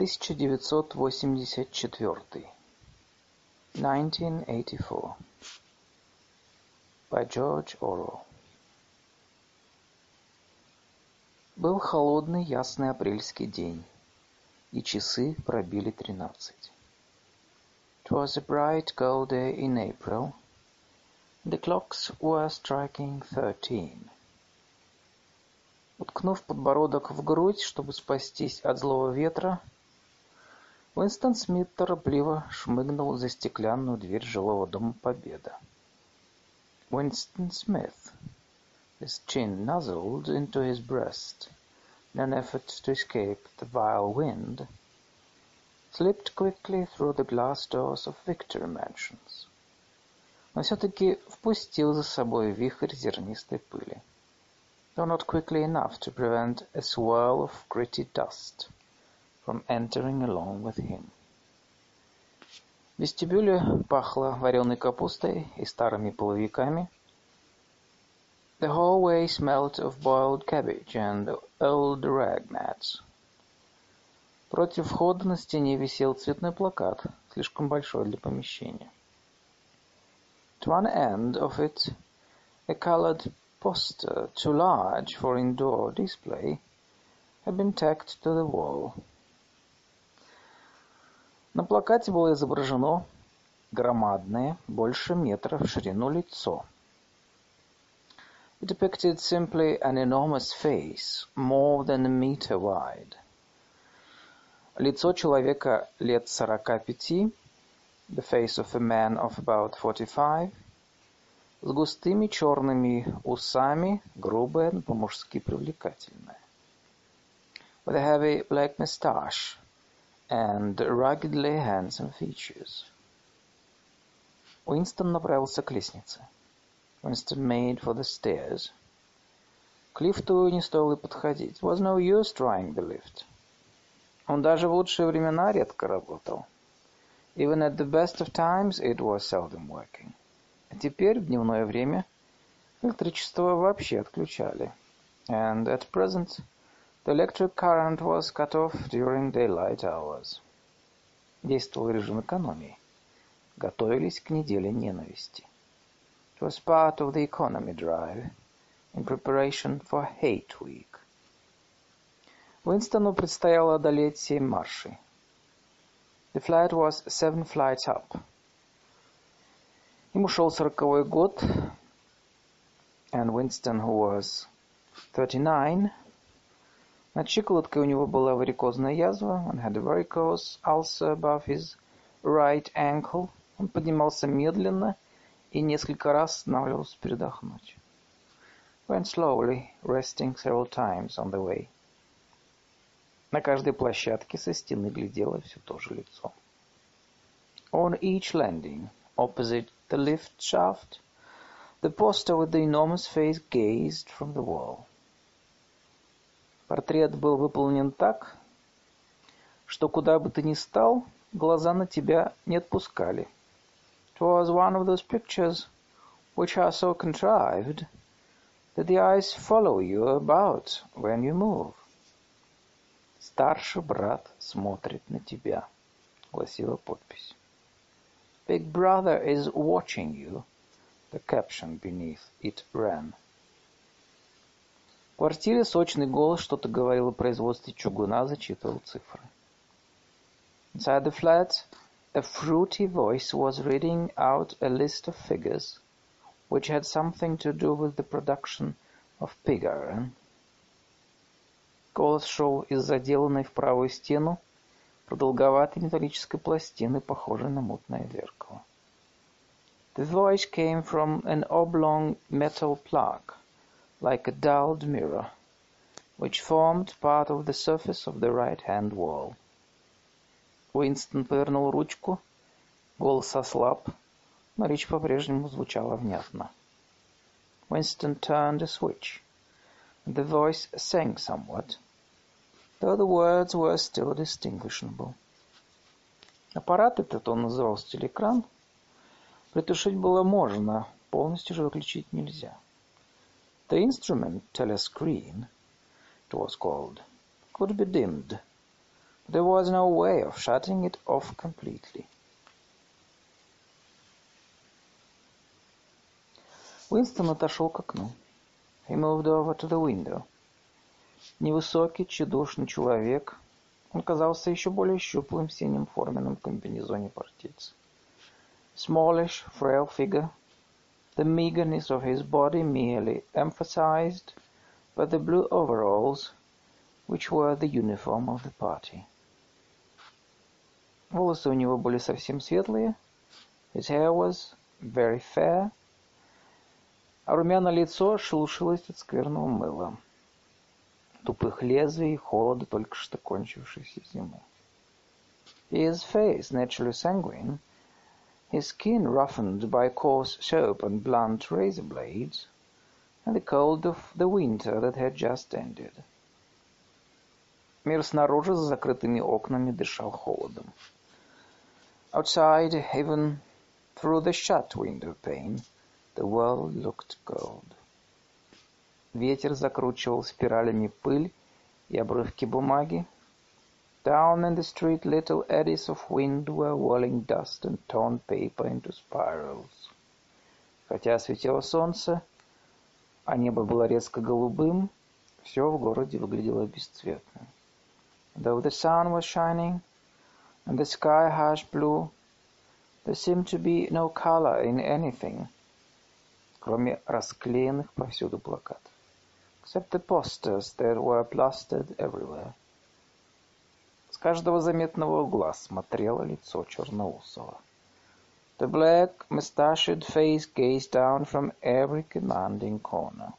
1984 1984 by George Orwell Был холодный ясный апрельский день, и часы пробили тринадцать. It was a bright cold day in April. The clocks were striking thirteen. Уткнув подбородок в грудь, чтобы спастись от злого ветра, Уинстон Смит торопливо шмыгнул за стеклянную дверь жилого дома Победа. Winston Smith, his chin nuzzled into his breast in an effort to escape the vile wind, slipped quickly through the glass doors of Victory Mansions, но все-таки впустил за собой вихрь зернистой пыли, though not quickly enough to prevent a swirl of gritty dust from entering along with him. В вестибюле пахло вареной капустой и старыми половиками. The hallway smelt of boiled cabbage and old rag mats. Против входа на стене висел цветной плакат, слишком большой для помещения. At one end of it, a colored poster, too large for indoor display, had been tacked to the wall. На плакате было изображено громадное, больше метра в ширину лицо. It depicted simply an enormous face, more than a meter wide. Лицо человека лет сорока пяти, the face of a man of about forty-five, с густыми черными усами, грубое, но по-мужски привлекательное. With a heavy black moustache, and ruggedly handsome features. Уинстон направился к лестнице. Winston made for the stairs. К лифту не стоило и подходить. It was no use trying the lift. Он даже в лучшие времена редко работал. Even at the best of times it was seldom working. А теперь, в дневное время, электричество вообще отключали. And at present The electric current was cut off during daylight hours. Действовал режим экономии. Готовились к неделе ненависти. It was part of the economy drive in preparation for hate week. Уинстону предстояло одолеть семь маршей. The flight was seven flights up. Ему шел сороковой год, and Winston, who was 39, Над щиколоткой у него была варикозная язва. Он had a varicose ulcer above his right ankle. Он поднимался медленно и несколько раз останавливался передохнуть. Went slowly, resting several times on the way. На каждой площадке со стены глядело все то же лицо. On each landing, opposite the lift shaft, the poster with the enormous face gazed from the wall. Портрет был выполнен так, что куда бы ты ни стал, глаза на тебя не отпускали. It was one of those pictures which are so contrived that the eyes follow you about when you move. Старший брат смотрит на тебя, гласила подпись. Big brother is watching you, the caption beneath it ran. Квартире сочный голос что-то говорил о производстве чугуна, зачитывал цифры. Inside the flat, a fruity voice was reading out a list of figures which had something to do with the production of pig iron. Голос шел из заделанной в правую стену продолговатой металлической пластины, похожей на мутное зеркало. The voice came from an oblong metal plug like a dulled mirror, which formed part of the surface of the right-hand wall. Уинстон повернул ручку, голос ослаб, но речь по-прежнему звучала внятно. Winston turned a switch, the voice sang somewhat, though the words were still distinguishable. Аппарат этот, он назывался телекран, притушить было можно, полностью же выключить нельзя. The instrument telescreen, it was called, could be dimmed, There was no way of shutting it off completely. Уинстон отошел к окну. He moved over to the window. Невысокий, тщедушный человек. Он казался еще более щуплым в синем форменном комбинезоне партийца. Smallish, frail figure. The meagerness of his body merely emphasized by the blue overalls, which were the uniform of the party. Волосы у него были совсем светлые. His hair was very fair. а румяное лицо шелушилось от скверного мыла, тупых лезвий и холода только что кончившейся зимы. His face naturally sanguine, his skin roughened by coarse soap and blunt razor blades, and the cold of the winter that had just ended. Мир снаружи за закрытыми окнами дышал холодом. Outside, even through the shut window pane, The world looked cold. Ветер закручивал спиралями пыль и обрывки бумаги. Down in the street little eddies of wind were whirling dust and torn paper into spirals. Хотя светило солнце, а небо было резко голубым, все в городе выглядело бесцветным. Though the sun was shining and the sky harsh blue, there seemed to be no color in anything — кроме расклеенных повсюду плакатов. Except the posters that were plastered everywhere. Каждого заметного угла смотрело лицо Черноусова. The black mustached face gazed down from every commanding corner.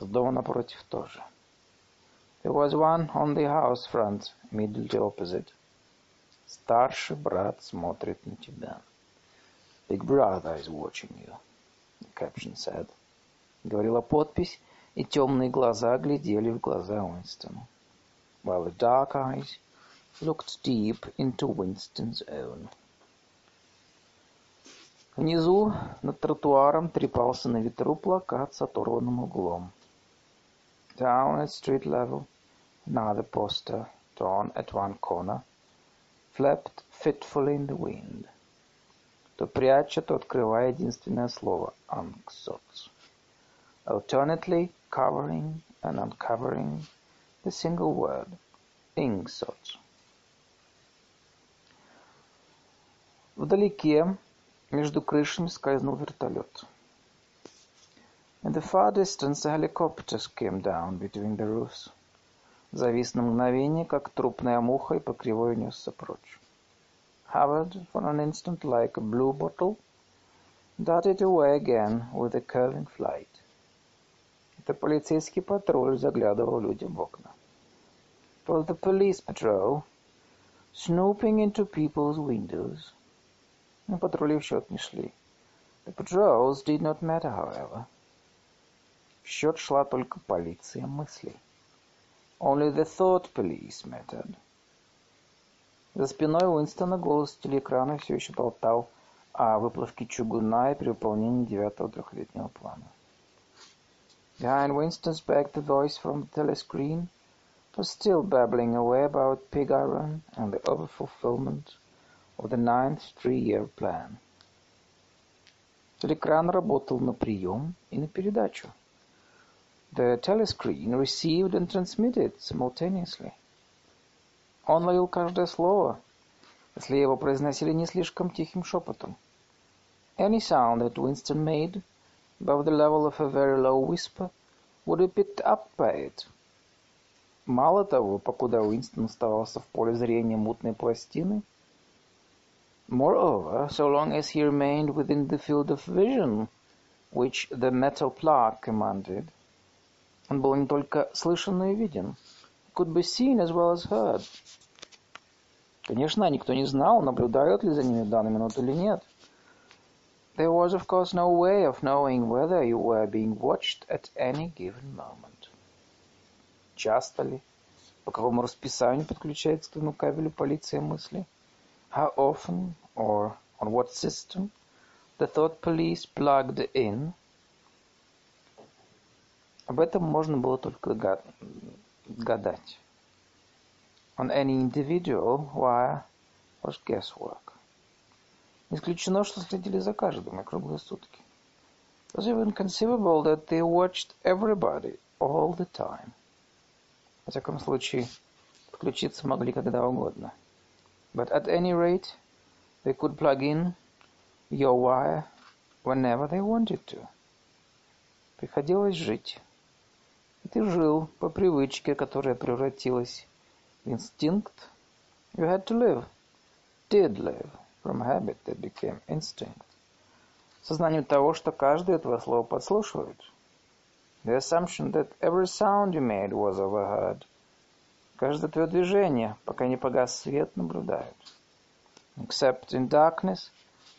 С дома напротив тоже. There was one on the house front, immediately opposite. Старший брат смотрит на тебя. Big brother is watching you caption said. Говорила подпись, и темные глаза глядели в глаза Уинстону. While the dark eyes looked deep into Winston's own. Внизу, над тротуаром, трепался на ветру плакат с оторванным углом. Down at street level, another poster, torn at one corner, flapped fitfully in the wind. то пряча, то открывая единственное слово «анксоц», alternately covering and uncovering the single word «инксоц». Вдалеке, между крышами, скользнул вертолет. In the far distance the helicopters came down between the roofs. Завис на мгновение, как трупная муха, и по кривой унесся прочь hovered for an instant like a bluebottle, darted away again with a curving flight. Это полицейский патруль заглядывал людям в окна. It was the police patrol snooping into people's windows. Но патрули в счет не шли. The patrols did not matter, however. В счет шла только полиция мыслей. Only the thought police mattered. За спиной Уинстона голос телеэкрана все еще болтал о выплавке чугуна и при выполнении девятого трехлетнего плана. Behind Winston's back the voice from the telescreen was still babbling away about pig iron and the overfulfillment of the ninth three-year plan. Телекран работал на прием и на передачу. The telescreen received and transmitted simultaneously. Он ловил каждое слово, если его произносили не слишком тихим шепотом. Any sound that Winston made, above the level of a very low whisper, would be picked up by it. Мало того, покуда Уинстон оставался в поле зрения мутной пластины, Moreover, so long as he remained within the field of vision which the metal plaque commanded, он был не только слышен, но и виден — could be seen as well as heard. Конечно, никто не знал, наблюдают ли за ними в данную минуту или нет. There was, of course, no way of knowing whether you were being watched at any given moment. Часто ли? По какому расписанию подключается к твоему кабелю полиция мысли? How often or on what system the thought police plugged in? Об этом можно было только гадать. on any individual wire was guesswork. Не исключено, что следили за каждым и круглые сутки. It was even conceivable that they watched everybody all the time. Во всяком случае, подключиться могли когда угодно. But at any rate, they could plug in your wire whenever they wanted to. Приходилось жить. И ты жил по привычке, которая превратилась в инстинкт. You had to live, did live, from habit that became instinct. Сознанием того, что каждое твое слово подслушивают. The assumption that every sound you made was overheard. Каждое твое движение, пока не погас свет, наблюдают. Except in darkness,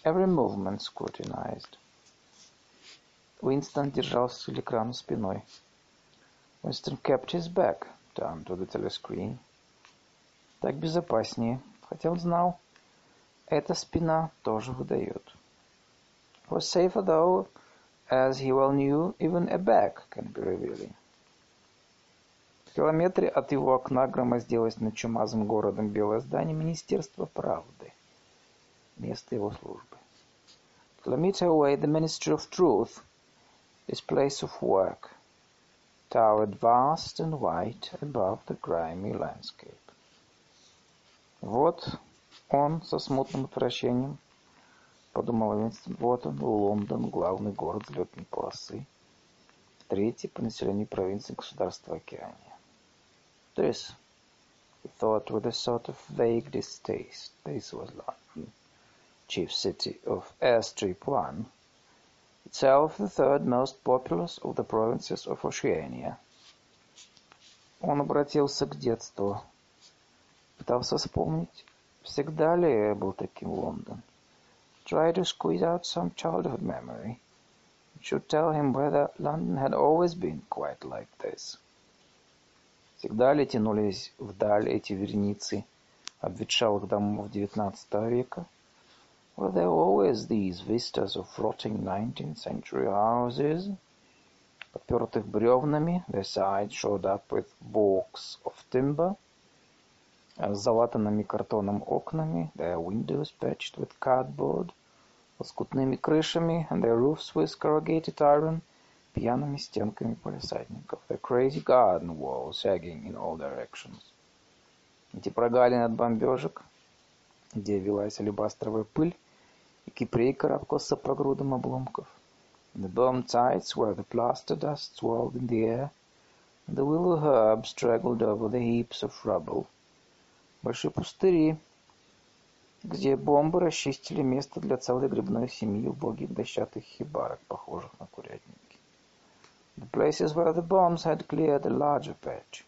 every movement scrutinized. Уинстон держался к экрану спиной. Winston kept his back turned to the telescreen. Так безопаснее, хотя он знал, эта спина тоже выдает. Was safer though, as he well knew, even a back can be revealing. В километре от его окна громоздилось над чумазым городом белое здание Министерства правды. Место его службы. Kilometer away, the Ministry of Truth, his place of work, towered vast and white above the grimy landscape. Вот он со смутным отвращением, подумал Винстон, вот он, Лондон, главный город взлетной полосы, третий по населению провинции государства Океания. This, he thought with a sort of vague distaste, this was London, chief city of Airstrip One, itself the third most populous of the provinces of Oceania. Он обратился к детству, пытался вспомнить, всегда ли был таким Лондон. Try to squeeze out some childhood memory. It should tell him whether London had always been quite like this. Всегда ли тянулись вдаль эти верницы обветшалых домов XIX века? Were there always these vistas of rotting nineteenth century houses? Подпертых бревнами, their sides showed up with balks of timber, с залатанными картоном окнами, their windows patched with cardboard, лоскутными крышами, and their roofs with corrugated iron, пьяными стенками полисадников, their crazy garden walls sagging in all directions. Эти прогалины от бомбежек, где велась алебастровая пыль, и Кипрей карабкался по грудам обломков. The bomb sites where the plaster dust swirled in the air, and the willow herb straggled over the heaps of rubble. Большие пустыри, где бомбы расчистили место для целой грибной семьи убогих дощатых хибарок, похожих на курятники. The places where the bombs had cleared a larger patch.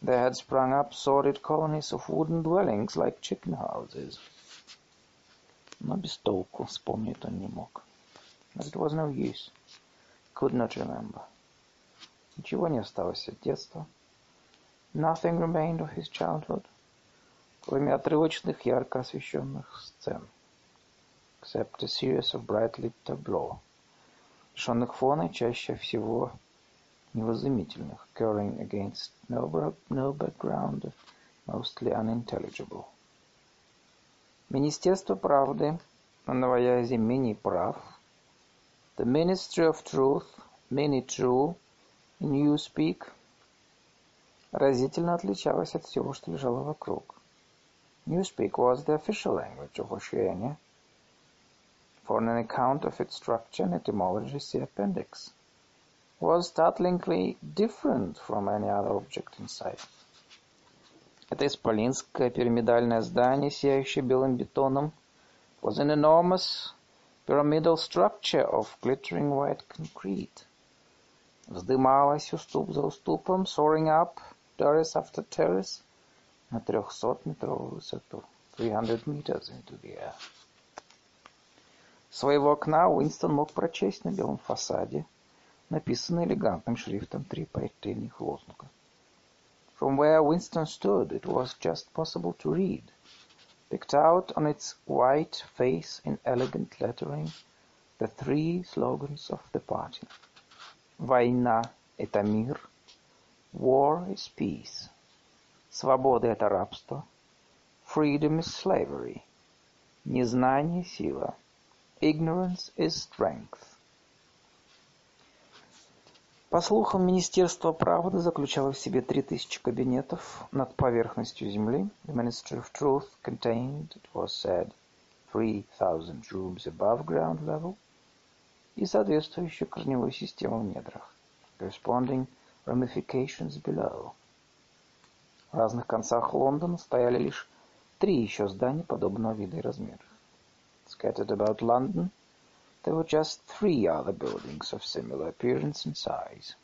There had sprung up sordid colonies of wooden dwellings like chicken houses. Но без толку, вспомнить он не мог. But it was no use. Could not remember. Ничего не осталось от детства. Nothing remained of his childhood, кроме отрывочных ярко освещенных сцен. Except a series of brightly tableaux, лишенных фона, чаще всего невразумительных, occurring against no, no background, mostly unintelligible. Министерство правды на новоязе мини-прав, the Ministry of Truth, mini-true, Newspeak, разительно отличалось от всего, что лежало вокруг. Newspeak was the official language of Oceania. For an account of its structure and etymology, see appendix. Was startlingly different from any other object in sight. Это исполинское пирамидальное здание, сияющее белым бетоном, was an enormous pyramidal structure of glittering white concrete. Вздымалась уступ за уступом, soaring up, terrace after terrace, на трехсотметровую высоту, 300 meters into the air. Своего окна Уинстон мог прочесть на белом фасаде, написанный элегантным шрифтом три предельных лозунга. From where Winston stood it was just possible to read, picked out on its white face in elegant lettering, the three slogans of the party. Война — это мир, war is peace. Свобода — это рабство. Freedom is slavery. Незнание — сила. Ignorance is strength. По слухам, Министерство правды заключало в себе три тысячи кабинетов над поверхностью земли. The Ministry of Truth contained, it was said, 3000 rooms above ground level и соответствующую корневую систему в недрах, corresponding ramifications below. В разных концах Лондона стояли лишь три еще здания подобного вида и размеров. Scattered about London, there were just three other buildings of similar appearance and size.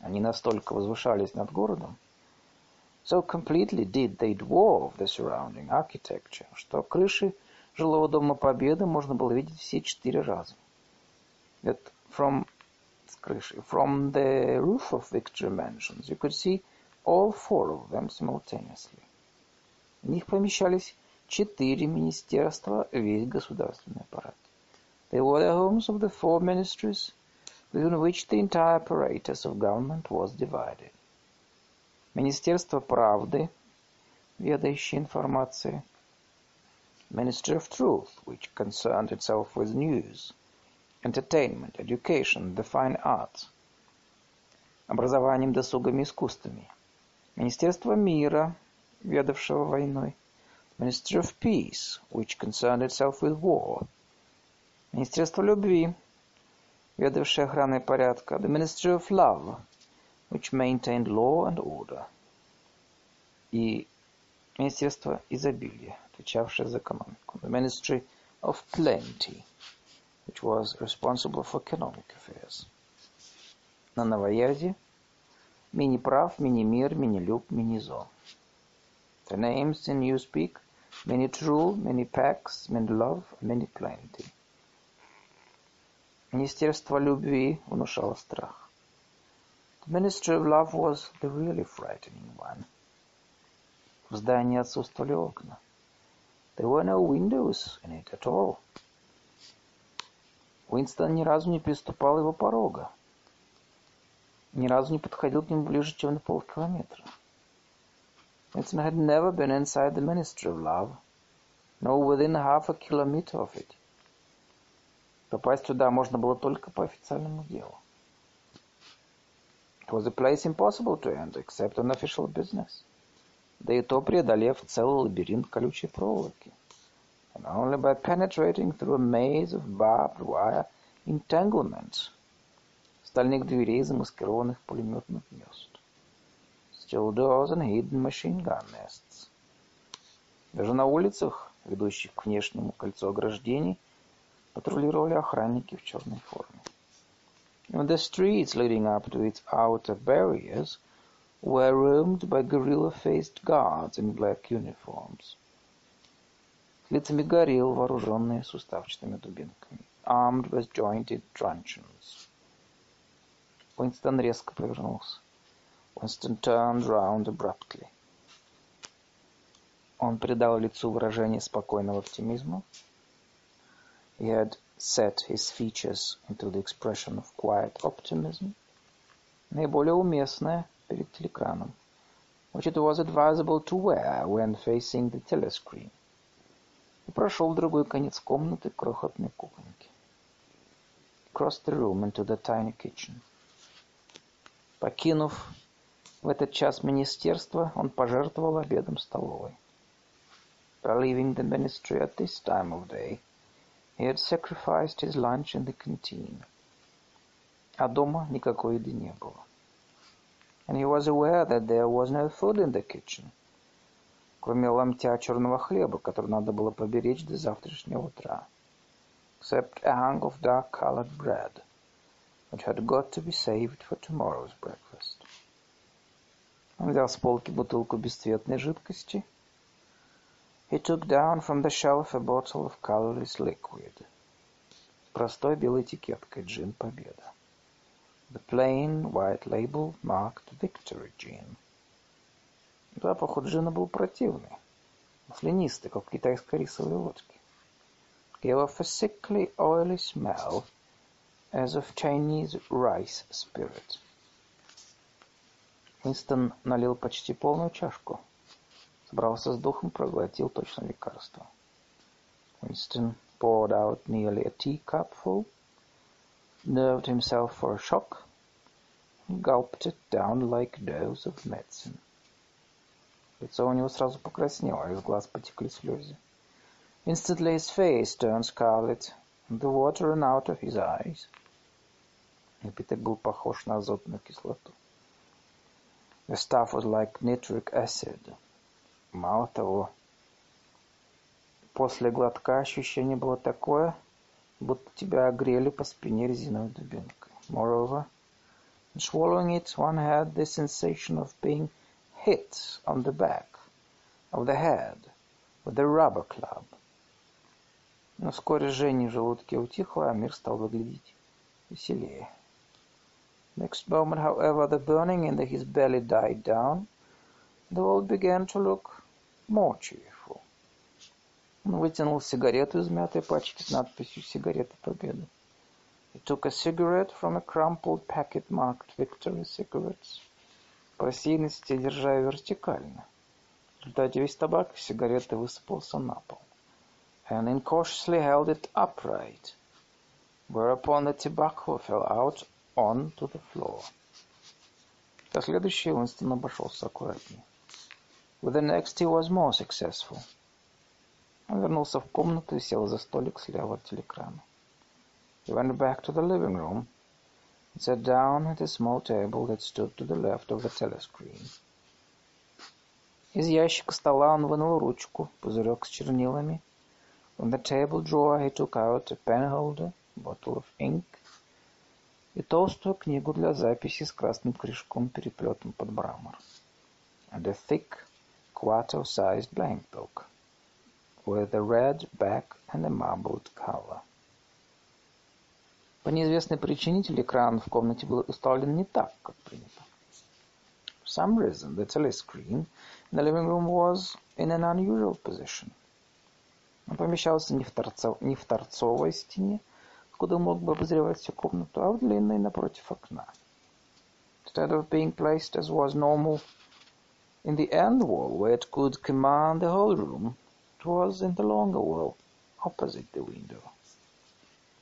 Они настолько возвышались над городом, so completely did they dwarf the surrounding architecture, что крыши жилого дома Победы можно было видеть все четыре раза. That from с крыши, from the roof of Victory Mansions, you could see all four of them simultaneously. В них помещались четыре министерства, весь государственный аппарат. They were the homes of the four ministries within which the entire apparatus of government was divided. Министерство правды, ведающее информацией. Ministry of Truth, which concerned itself with news, entertainment, education, the fine arts. Образованием, досугами, искусствами. Министерство мира, ведавшего войной, Ministry of Peace, which concerned itself with war, Министерство любви, ведавшее охраной порядка, the Ministry of Love, which maintained law and order, и Министерство изобилия, отвечавшее за экономику, the Ministry of Plenty, which was responsible for economic affairs. На Новоязе Мини-прав, мини-мир, мини-люб, мини-зон. The names in Newspeak, mini-true, mini-pax, mini-love, mini-plenty. Министерство любви внушало страх. The Ministry of Love was the really frightening one. В здании отсутствовали окна. There were no windows in it at all. Уинстон ни разу не переступал его порога ни разу не подходил к нему ближе, чем на полкилометра. Winston had never been inside the Ministry of Love, nor within half a kilometer of it. Попасть туда можно было только по официальному делу. It was a place impossible to enter, except on official business. Да и то преодолев целый лабиринт колючей проволоки. And only by penetrating through a maze of barbed wire entanglements стальных дверей, замаскированных пулеметных гнезд. Steel doors and hidden machine gun nests. Даже на улицах, ведущих к внешнему кольцу ограждений, патрулировали охранники в черной форме. Even the streets leading up to its outer barriers were roamed by gorilla-faced guards in black uniforms. С лицами горил, вооруженные суставчатыми дубинками, armed with jointed truncheons. Уинстон резко повернулся. Winston turned round abruptly. Он придал лицу выражение спокойного оптимизма. He had set his features into the expression of quiet optimism, наиболее уместное перед телекраном, which it was advisable to wear when facing the telescreen, и прошел в другой конец комнаты крохотной кухоньки. Crossed the room into the tiny kitchen. Покинув в этот час министерство, он пожертвовал обедом столовой. By leaving the ministry at this time of day, he had sacrificed his lunch in the canteen. А дома никакой еды не было. And he was aware that there was no food in the kitchen, кроме ломтя черного хлеба, который надо было поберечь до завтрашнего утра, except a hunk of dark-colored bread, which had got to be saved for tomorrow's breakfast. Он взял с полки бутылку бесцветной жидкости. He took down from the shelf a bottle of colorless liquid. С простой белой этикеткой «Джин Победа». The plain white label marked Victory Gin. Запах у джина был противный, маслянистый, как в китайской рисовой водке. Gave off a sickly, oily smell – as of Chinese rice spirit. Уинстон налил почти полную чашку. Собрался с духом, проглотил точно лекарство. Winston poured out nearly a teacupful, nerved himself for a shock, and gulped it down like a dose of medicine. Лицо у него сразу покраснело, а из глаз потекли слезы. Instantly his face turned scarlet, and the water ran out of his eyes. Напиток был похож на азотную кислоту. The stuff was like nitric acid. Мало того, после глотка ощущение было такое, будто тебя огрели по спине резиновой дубинкой. Moreover, in swallowing it, one had the sensation of being hit on the back of the head with a rubber club. Но вскоре жжение в желудке утихло, а мир стал выглядеть веселее. Next moment, however, the burning in his belly died down. The world began to look more cheerful. Он вытянул сигарету из мятой пачки с надписью «Сигареты Победы». He took a cigarette from a crumpled packet marked Victory Cigarettes. По рассеянности держа ее вертикально. В результате весь табак из сигареты высыпался на пол. And incautiously held it upright, whereupon the tobacco fell out on to the floor. До следующей Уинстон обошелся аккуратнее. With the next he was more successful. Он вернулся в комнату и сел за столик слева от телекрана. He went back to the living room and sat down at a small table that stood to the left of the telescreen. Из ящика стола он вынул ручку, пузырек с чернилами. From the table drawer he took out a pen holder, bottle of ink, и толстую книгу для записи с красным корешком, переплетом под мрамор. And a thick, quarto-sized blank book, with a red back and a marbled cover. По неизвестной причине телекран в комнате был установлен не так, как принято. For some reason, the telescreen in the living room was in an unusual position. Он помещался не в, торцов... не в торцовой стене, откуда мог бы обозревать всю комнату, а в длинной напротив окна. Instead of being placed as was normal in the end wall where it could command the whole room, it was in the longer wall opposite the window.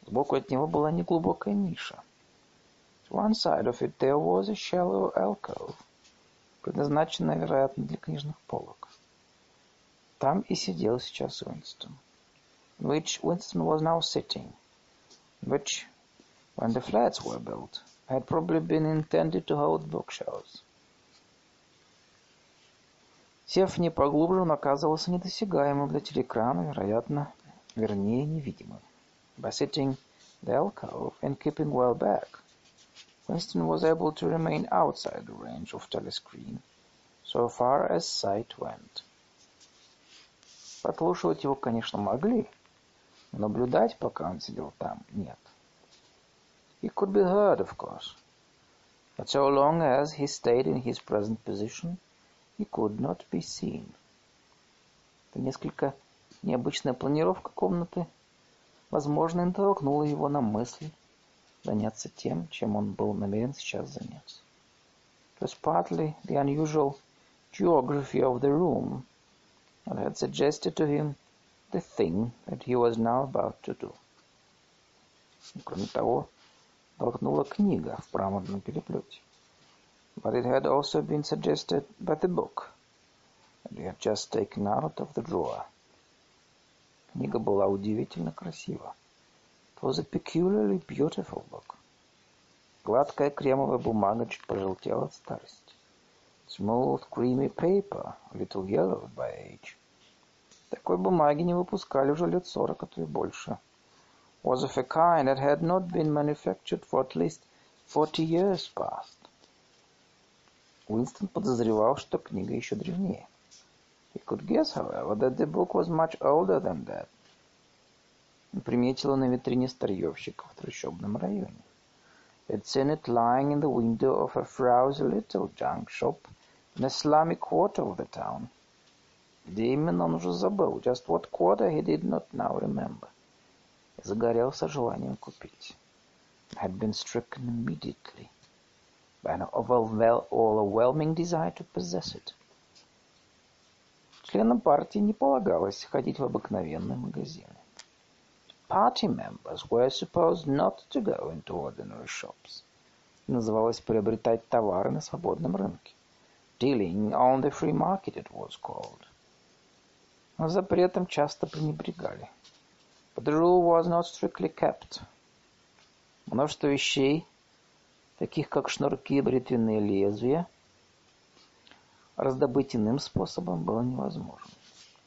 Сбоку от него была неглубокая ниша. To one side of it there was a shallow alcove, предназначенная, вероятно, для книжных полок. Там и сидел сейчас Уинстон. In which Winston was now sitting — which, when the flats were built, had probably been intended to hold bookshelves. Сев не поглубже, он оказывался недосягаемым для телекрана, вероятно, вернее, невидимым. By sitting the alcove and keeping well back, Winston was able to remain outside the range of telescreen, so far as sight went. Подслушивать его, конечно, могли, Наблюдать, пока он сидел там, нет. He could be heard, of course. But so long as he stayed in his present position, he could not be seen. Это несколько необычная планировка комнаты, возможно, натолкнула его на мысль заняться тем, чем он был намерен сейчас заняться. It was partly the unusual geography of the room that had suggested to him the thing that he was now about to do. Кроме того, толкнула книга в мраморном переплете. But it had also been suggested by the book that he had just taken out of the drawer. Книга была удивительно красива. It was a peculiarly beautiful book. Гладкая кремовая бумага чуть пожелтела от старости. Smooth, creamy paper, little yellowed by age. Такой бумаги не выпускали уже лет сорок, а то и больше. Was of a kind that had not been manufactured for at least forty years past. Уинстон подозревал, что книга еще древнее. He could guess, however, that the book was much older than that. Он приметил на витрине старьевщика в трущобном районе. He'd seen it lying in the window of a frowsy little junk shop in a slummy quarter of the town. Где именно он уже забыл. Just what quarter he did not now remember. Загорелся желанием купить. Had been stricken immediately by an overwhelming desire to possess it. Членам партии не полагалось ходить в обыкновенные магазины. Party members were supposed not to go into ordinary shops. Называлось приобретать товары на свободном рынке. Dealing on the free market it was called. Но запретом часто пренебрегали. But the rule was not strictly kept. Множество вещей, таких как шнурки и бритвенные лезвия, раздобыть иным способом было невозможно.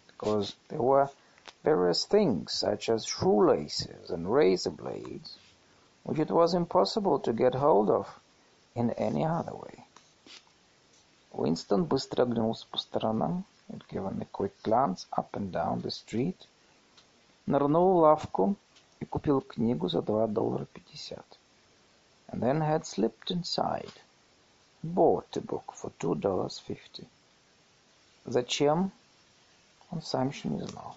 Because there were various things such as shoelaces and razor blades, which it was impossible to get hold of in any other way. Уинстон быстро оглянулся по сторонам, had given a quick glance up and down the street, нырнул в лавку и купил книгу за два доллара пятьдесят. And then had slipped inside, bought a book for two dollars fifty. Зачем? Он сам еще не знал.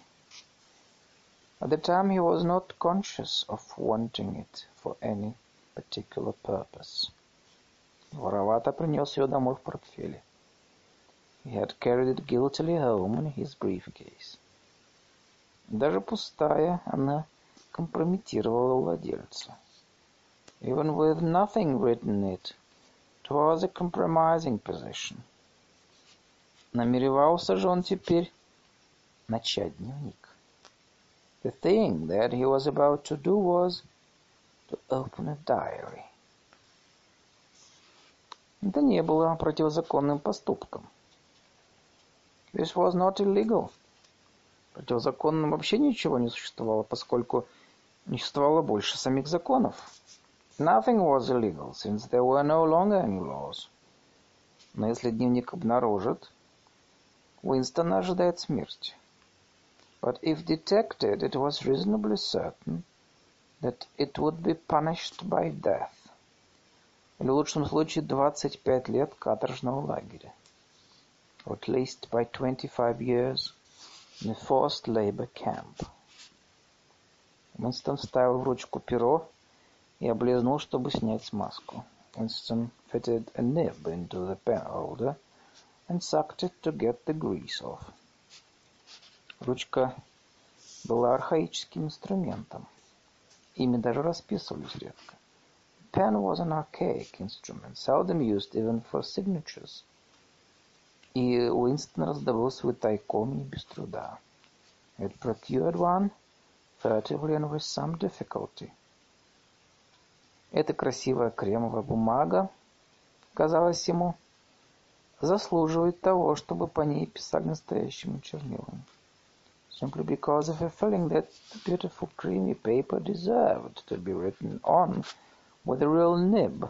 At the time he was not conscious of wanting it for any particular purpose. Воровато принес ее домой в портфеле. He had carried it guiltily home in his briefcase. Даже пустая она компрометировала владельца. Even with nothing written in it, it was a compromising position. Намеревался же он теперь начать дневник. The thing that he was about to do was to open a diary. Это не было противозаконным поступком. This was not illegal. Противозаконным вообще ничего не существовало, поскольку не существовало больше самих законов. Nothing was illegal, since there were no longer any laws. Но если дневник обнаружат, Уинстона ожидает смерть. But if detected, it was reasonably certain that it would be punished by death. Или в лучшем случае 25 лет каторжного лагеря. Or at least by 25 years in a forced labor camp. Уинстон вставил в ручку перо и облизнул, чтобы снять смазку. Winston fitted a nib into the pen holder and sucked it to get the grease off. Ручка была архаическим инструментом. Ими даже расписывались редко. Pen was an archaic instrument, seldom used even for signatures. И Уинстон раздобыл свой тайком не без труда. Had procured one, furtively and with some difficulty. Эта красивая кремовая бумага, казалось ему, заслуживает того, чтобы по ней писали настоящими чернилами. simply because of a feeling that the beautiful creamy paper deserved to be written on with a real nib,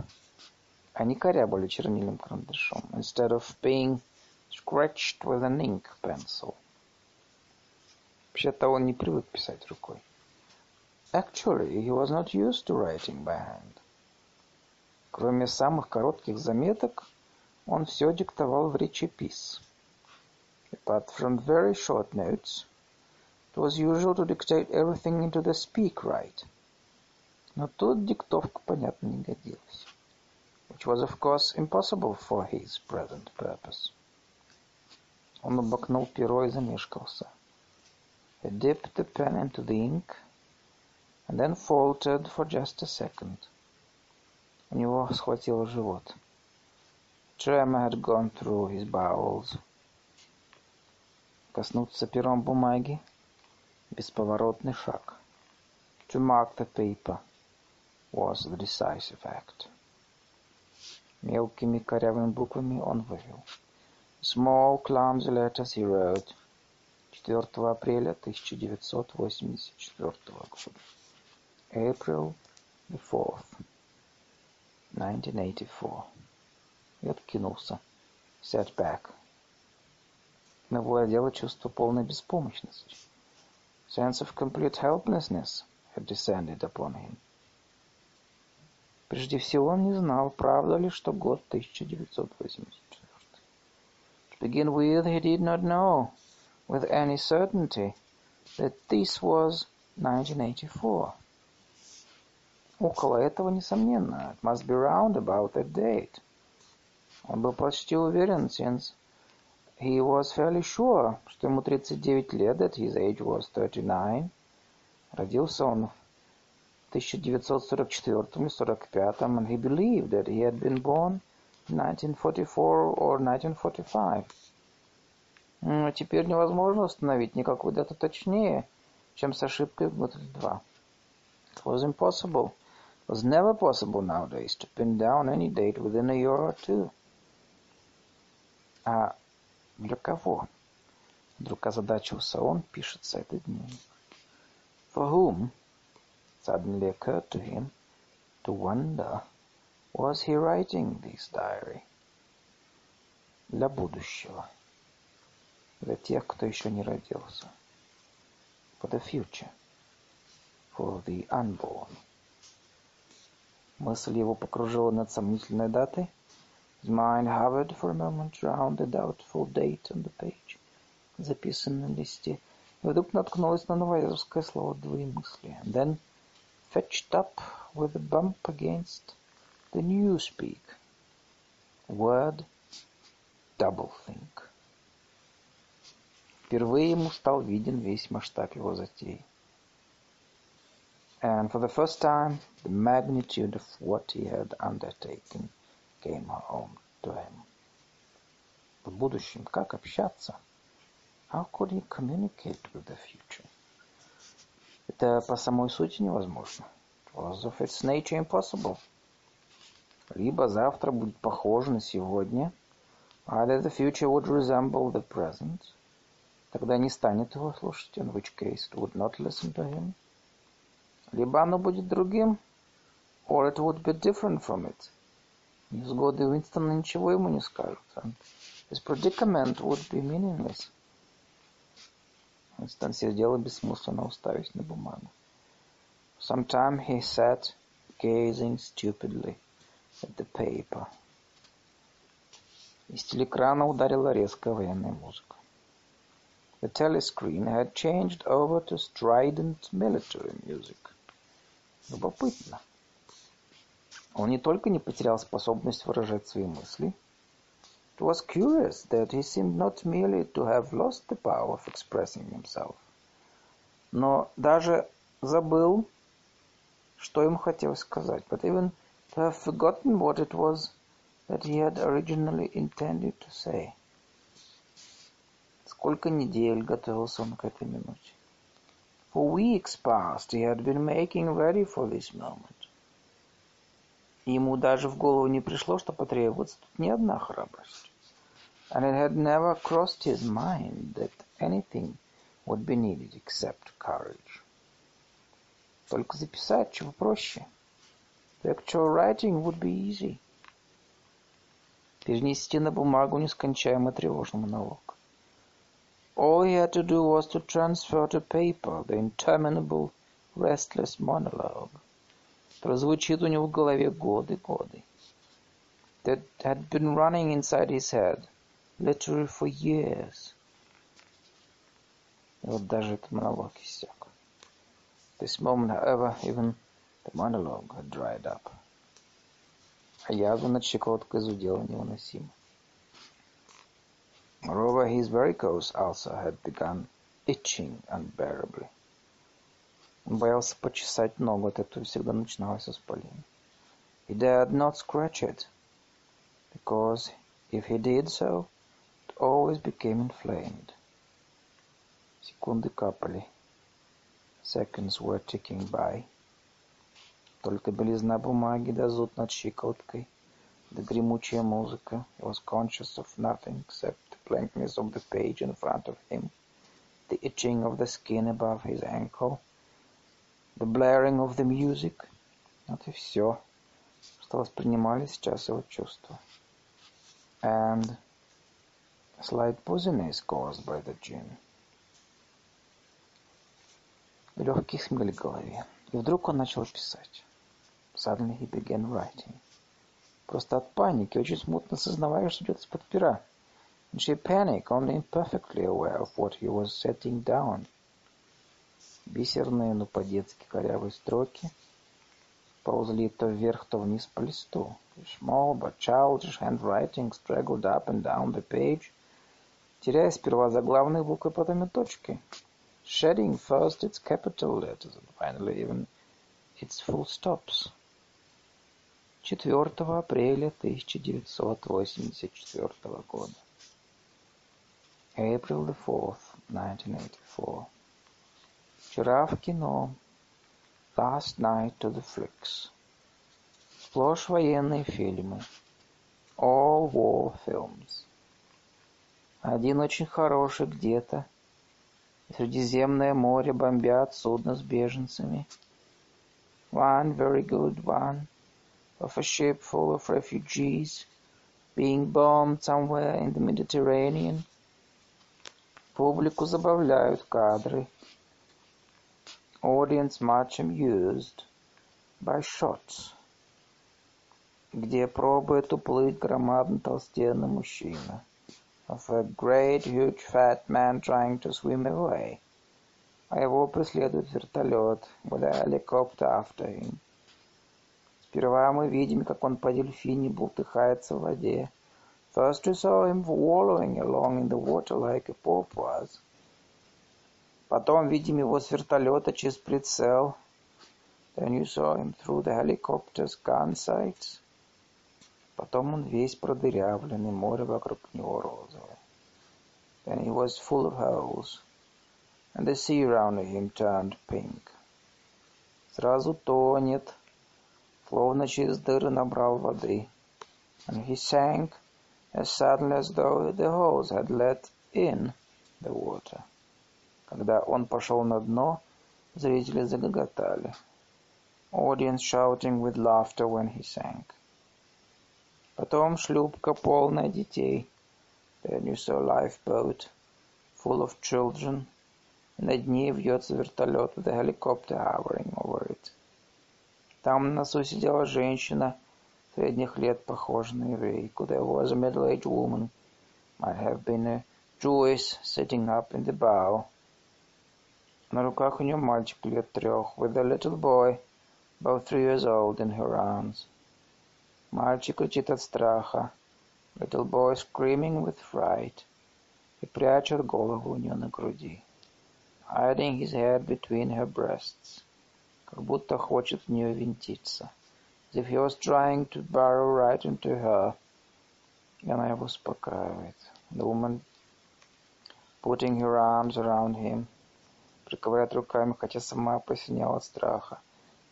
а не корябали чернильным карандашом, instead of being scratched with an ink pencil. Вообще-то он не привык писать рукой. Actually, he was not used to writing by hand. Кроме самых коротких заметок, он все диктовал в речепис. Apart from very short notes, it was usual to dictate everything into the speak right. Но тут диктовка, понятно, не годилась. Which was, of course, impossible for his present purpose. Он обокнул перо и замешкался. He dipped the pen into the ink and then faltered for just a second. У него схватило живот. Tremor had gone through his bowels. Коснуться пером бумаги — бесповоротный шаг. To mark the paper was the decisive act. Мелкими корявыми буквами он вывел. Small clumsy letters he wrote. 4 апреля 1984 года. April the 4th, 1984. И откинулся. Sat back. Но владело чувство полной беспомощности. Sense of complete helplessness had descended upon him. Прежде всего он не знал, правда ли, что год 1984. To begin with, he did not know with any certainty that this was 1984. Около этого, несомненно. It must be round about that date. Он был почти уверен, since he was fairly sure, что ему 39 лет, that his age was 39. Родился он в 1944 45 and he believed that he had been born in 1944 or 1945. Но теперь невозможно установить никакую дату точнее, чем с ошибкой в год или два. It was impossible. It was never possible nowadays to pin down any date within a year or two. А для кого? Вдруг озадачился он, пишется этот дневник. For whom, suddenly occurred to him, to wonder, was he writing this diary? Для будущего. Для тех, кто еще не родился. For the future. For the unborn. Мысль его покружила над сомнительной датой, His mind hovered for a moment round the doubtful date on the page, записанной на листе, и вдруг наткнулась на новоязовское слово «двоемыслие». And then fetched up with a bump against the newspeak. Word doublethink. Впервые ему стал виден весь масштаб его затей. And for the first time, the magnitude of what he had undertaken В будущем как общаться? How could he communicate with the future? Это по самой сути невозможно. It was of its nature impossible. Либо завтра будет похоже на сегодня. Either the future would resemble the present. Тогда не станет его слушать, in which case it would not listen to him. Либо оно будет другим, or it would be different from it. Невзгоды Уинстона ничего ему не скажут. His predicament would be meaningless. Уинстон сидел и бессмысленно уставясь на бумагу. Some time he sat gazing stupidly at the paper. Из телекрана ударила резкая военная музыка. The telescreen had changed over to strident military music. Любопытно. Он не только не потерял способность выражать свои мысли. It was curious that he seemed not merely to have lost the power of expressing himself, но даже забыл, что ему хотелось сказать, but even to have forgotten what it was that he had originally intended to say. Сколько недель готовился он к этой минуте. For weeks past he had been making ready for this moment. Ему даже в голову не пришло, что потребуется тут не одна храбрость. And it had never crossed his mind that anything would be needed except courage. Только записать чего проще. Actual writing would be easy. Перенести на бумагу нескончаемый тревожный монолог. All he had to do was to transfer to paper the interminable restless monologue. прозвучит у него в голове годы-годы. That had been running inside his head, literally for years. И вот даже этот монолог иссяк. This moment, however, even the monologue had dried up. А язва над щекоткой зудела невыносимо. Moreover, his varicose ulcer had begun itching unbearably. Он боялся почесать ногу, от этого всегда начиналось воспаление. He dared not scratch it, because if he did so, it always became inflamed. Секунды капали. Seconds were ticking by. Только белизна бумаги да зуд над щиколоткой, да гремучая музыка. He was conscious of nothing except the blankness of the page in front of him, the itching of the skin above his ankle, the blaring of the music. Вот и все, что воспринимали сейчас его чувства. And a slight buzzing caused by the gin. Легкий хмель в голове. И вдруг он начал писать. Suddenly he began writing. Просто от паники, очень смутно сознавая, что идет из-под пера. In sheer panic, only imperfectly aware of what he was setting down. бисерные, но по-детски корявые строки, ползли то вверх, то вниз по листу. Small but childish handwriting straggled up and down the page, теряя сперва заглавные буквы, потом и точки. Shedding first its capital letters and finally even its full stops. 4 апреля 1984 года. April the 4th, 1984. Вчера в кино. Last night to the flicks. Сплошь военные фильмы. All war films. Один очень хороший где-то. Средиземное море бомбят судно с беженцами. One very good one of a ship full of refugees being bombed somewhere in the Mediterranean. Публику забавляют кадры. Audience much amused by shots. Где пробует уплыть громадный толстенный мужчина. Of a great huge fat man trying to swim away. А его преследует вертолет with a helicopter after him. Сперва мы видим, как он по дельфине бултыхается в воде. First we saw him wallowing along in the water like a porpoise. Потом видим его с вертолета через прицел. Then you saw him through the helicopter's gun sights. Потом он весь продырявленный, море вокруг него розовое. Then he was full of holes, and the sea around him turned pink. Сразу тонет, словно через дыры набрал воды. And he sank as suddenly as though the hose had let in the water. Когда он пошел на дно, зрители загоготали. Audience shouting with laughter when he sank. Потом шлюпка полная детей. Then you saw lifeboat full of children. И над ней вьется вертолет with a helicopter hovering over it. Там на носу сидела женщина средних лет, похожая на еврейку. There was a middle-aged woman, might have been a Jewess, sitting up in the bow. На руках у нее мальчик лет трех, with a little boy, about three years old, in her arms. Мальчик кричит от страха. Little boy screaming with fright. И прячет голову у нее на груди. Hiding his head between her breasts. как будто хочет в нее винтиться. As if he was trying to burrow right into her. И она его успокаивает. The woman putting her arms around him, прикрывает руками, хотя сама посиняла от страха,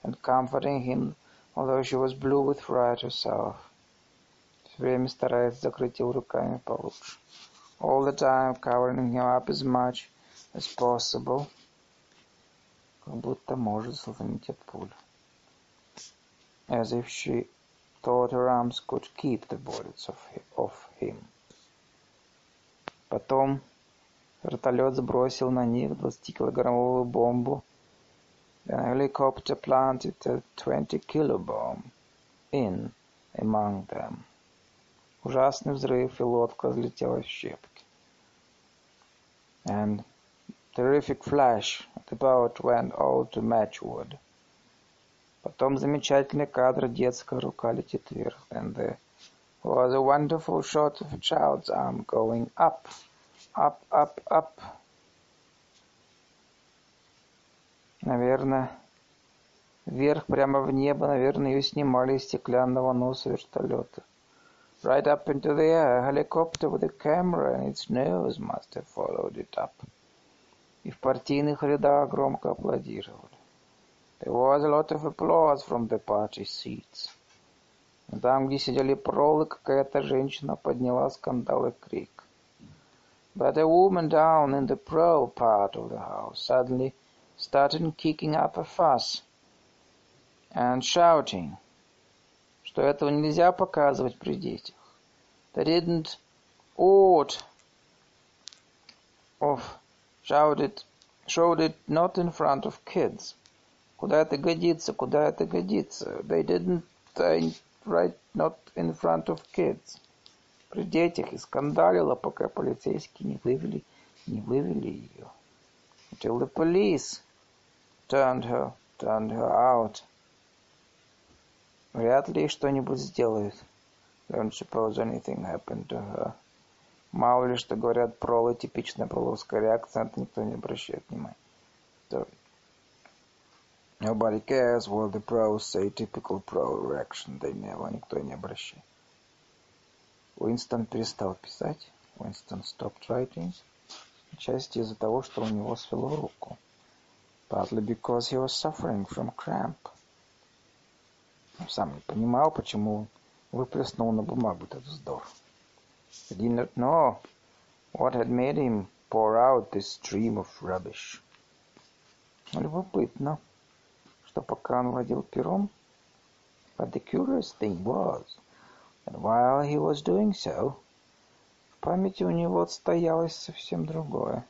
and comforting him, although she was blue with fright herself. Все время старается закрыть его руками получше. All the time covering him up as much as possible как будто может сломить от пуль. As if she thought her arms could keep the bullets of, of him. Потом вертолет сбросил на них 20-килограммовую бомбу. Then a helicopter planted a 20-kilo bomb in among them. Ужасный взрыв, и лодка взлетела в щепки. And terrific flash, the boat went all to matchwood. Потом замечательный кадр, детская рука летит вверх. And there was a wonderful shot of a child's arm going up, up, up, up. Наверное, вверх, прямо в небо, наверное, ее снимали из стеклянного носа вертолета. Right up into the air, a helicopter with a camera and its nose must have followed it up. и в партийных рядах громко аплодировали. There was a lot of applause from the party seats. Там, где сидели пролы, какая-то женщина подняла скандал и крик. But a woman down in the pro part of the house suddenly started kicking up a fuss and shouting, что этого нельзя показывать при детях. They didn't ought of shouted, showed it not in front of kids. Куда это годится, куда это годится. They didn't uh, right not in front of kids. При детях и скандалила, пока полицейские не вывели, не вывели ее. Until the police turned her, turned her out. Вряд ли что-нибудь сделают. Don't suppose anything happened to her. Мало ли что говорят пролы, типичная проловская реакция, это никто не обращает внимания. So, nobody cares what the pros say, typical pro reaction, they never, никто не обращает. Уинстон перестал писать. Уинстон stopped writing. Отчасти из-за того, что у него свело руку. Partly because he was suffering from cramp. Он сам не понимал, почему выплеснул на бумагу этот вздор. He did not know what had made him pour out this stream of rubbish. Любопытно, что пока он водил пером, but the curious thing was that while he was doing so, в памяти у него отстоялось совсем другое.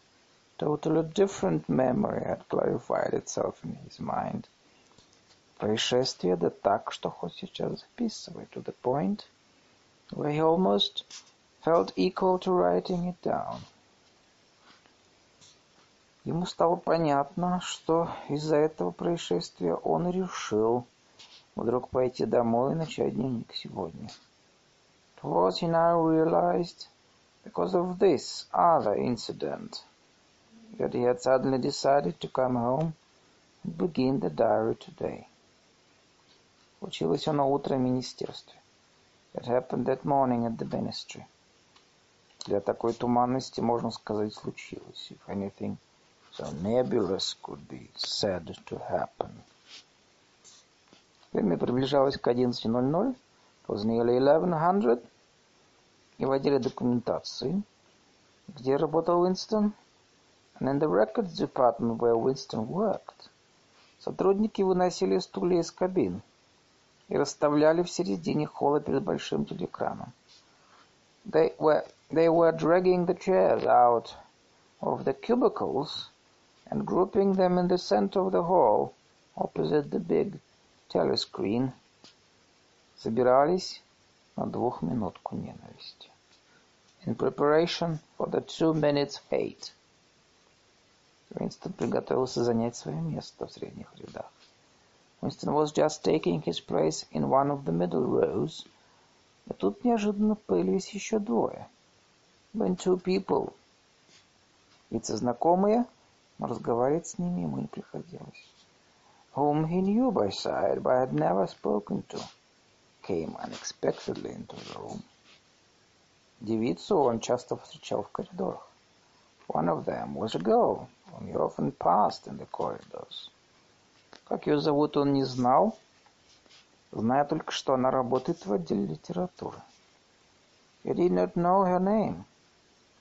Totally different memory had clarified itself in his mind. Происшествие да так, что хоть сейчас записывай, to the point, where he almost felt equal to writing it down. Ему стало понятно, что из-за этого происшествия он решил вдруг пойти домой и начать дневник сегодня. It was he now realized, because of this other incident, that he had suddenly decided to come home and begin the diary today. Случилось оно утром в министерстве. It happened that morning at the ministry. Для такой туманности можно сказать случилось. If anything so nebulous could be said to happen. Время приближалось к 11.00. It was nearly 1100. И в отделе документации, где работал Уинстон, and in the records department where Winston worked, сотрудники выносили стулья из кабин и расставляли в середине холла перед большим телеэкраном. They were, they were dragging the chairs out of the cubicles and grouping them in the center of the hall opposite the big telescreen. Собирались на двухминутку ненависти. In preparation for the two minutes hate. Уинстон приготовился занять свое место в средних рядах. Winston was just taking his place in one of the middle rows, и тут неожиданно появились еще двое. When two people. Лица знакомые, но разговаривать с ними ему не приходилось. Whom he knew by sight, but had never spoken to, came unexpectedly into the room. Девицу он часто встречал в коридорах. One of them was a girl whom he often passed in the corridors. Как ее зовут, он не знал, зная только, что она работает в отделе литературы. He did not know her name,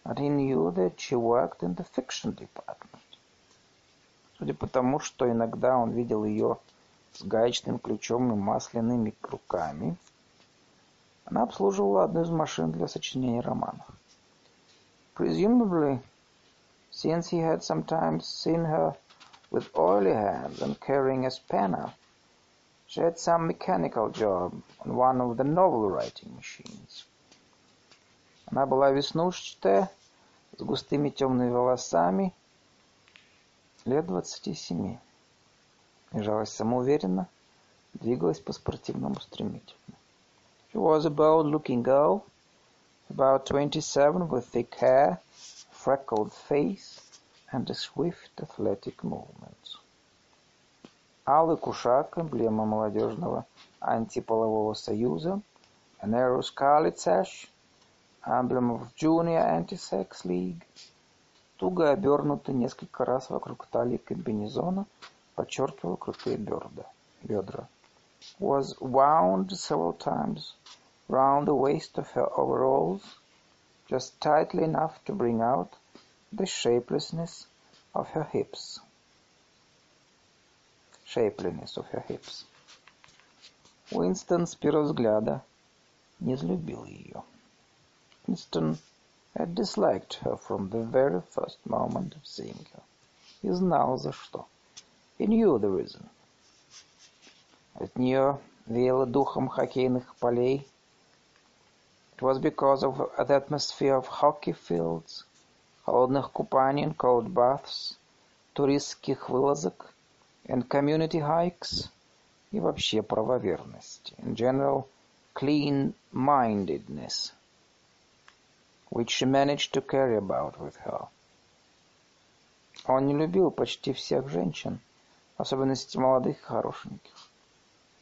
but he knew that she worked in the fiction department. Судя по тому, что иногда он видел ее с гаечным ключом и масляными руками, она обслуживала одну из машин для сочинения романов. Presumably, since he had sometimes seen her with oily hands and carrying a spanner. She had some mechanical job on one of the novel-writing machines. Она была веснушчатая, с густыми темными волосами, лет двадцати семи. Лежалась самоуверенно, двигалась по-спортивному стремительно. She was a bold-looking girl, about twenty-seven, with thick hair, freckled face, and a swift athletic movement. Алый кушак, эмблема молодежного антиполового союза, a narrow scarlet sash, emblem of Junior Anti-Sex League, туго обернутый несколько раз вокруг талии комбинезона, подчеркивал крутые бедра. бедра. Was wound several times round the waist of her overalls, just tightly enough to bring out the shapelessness of her hips. Shapeliness of her hips. Уинстон с первого взгляда не взлюбил ее. Winston had disliked her from the very first moment of seeing her. И знал за что. He knew the reason. От нее веяло духом хоккейных полей. It was because of the atmosphere of hockey fields, холодных купаний and cold baths, туристских вылазок and community hikes, и вообще правоверности. In general, clean-mindedness, which she managed to carry about with her. Он не любил почти всех женщин, в особенности молодых и хорошеньких.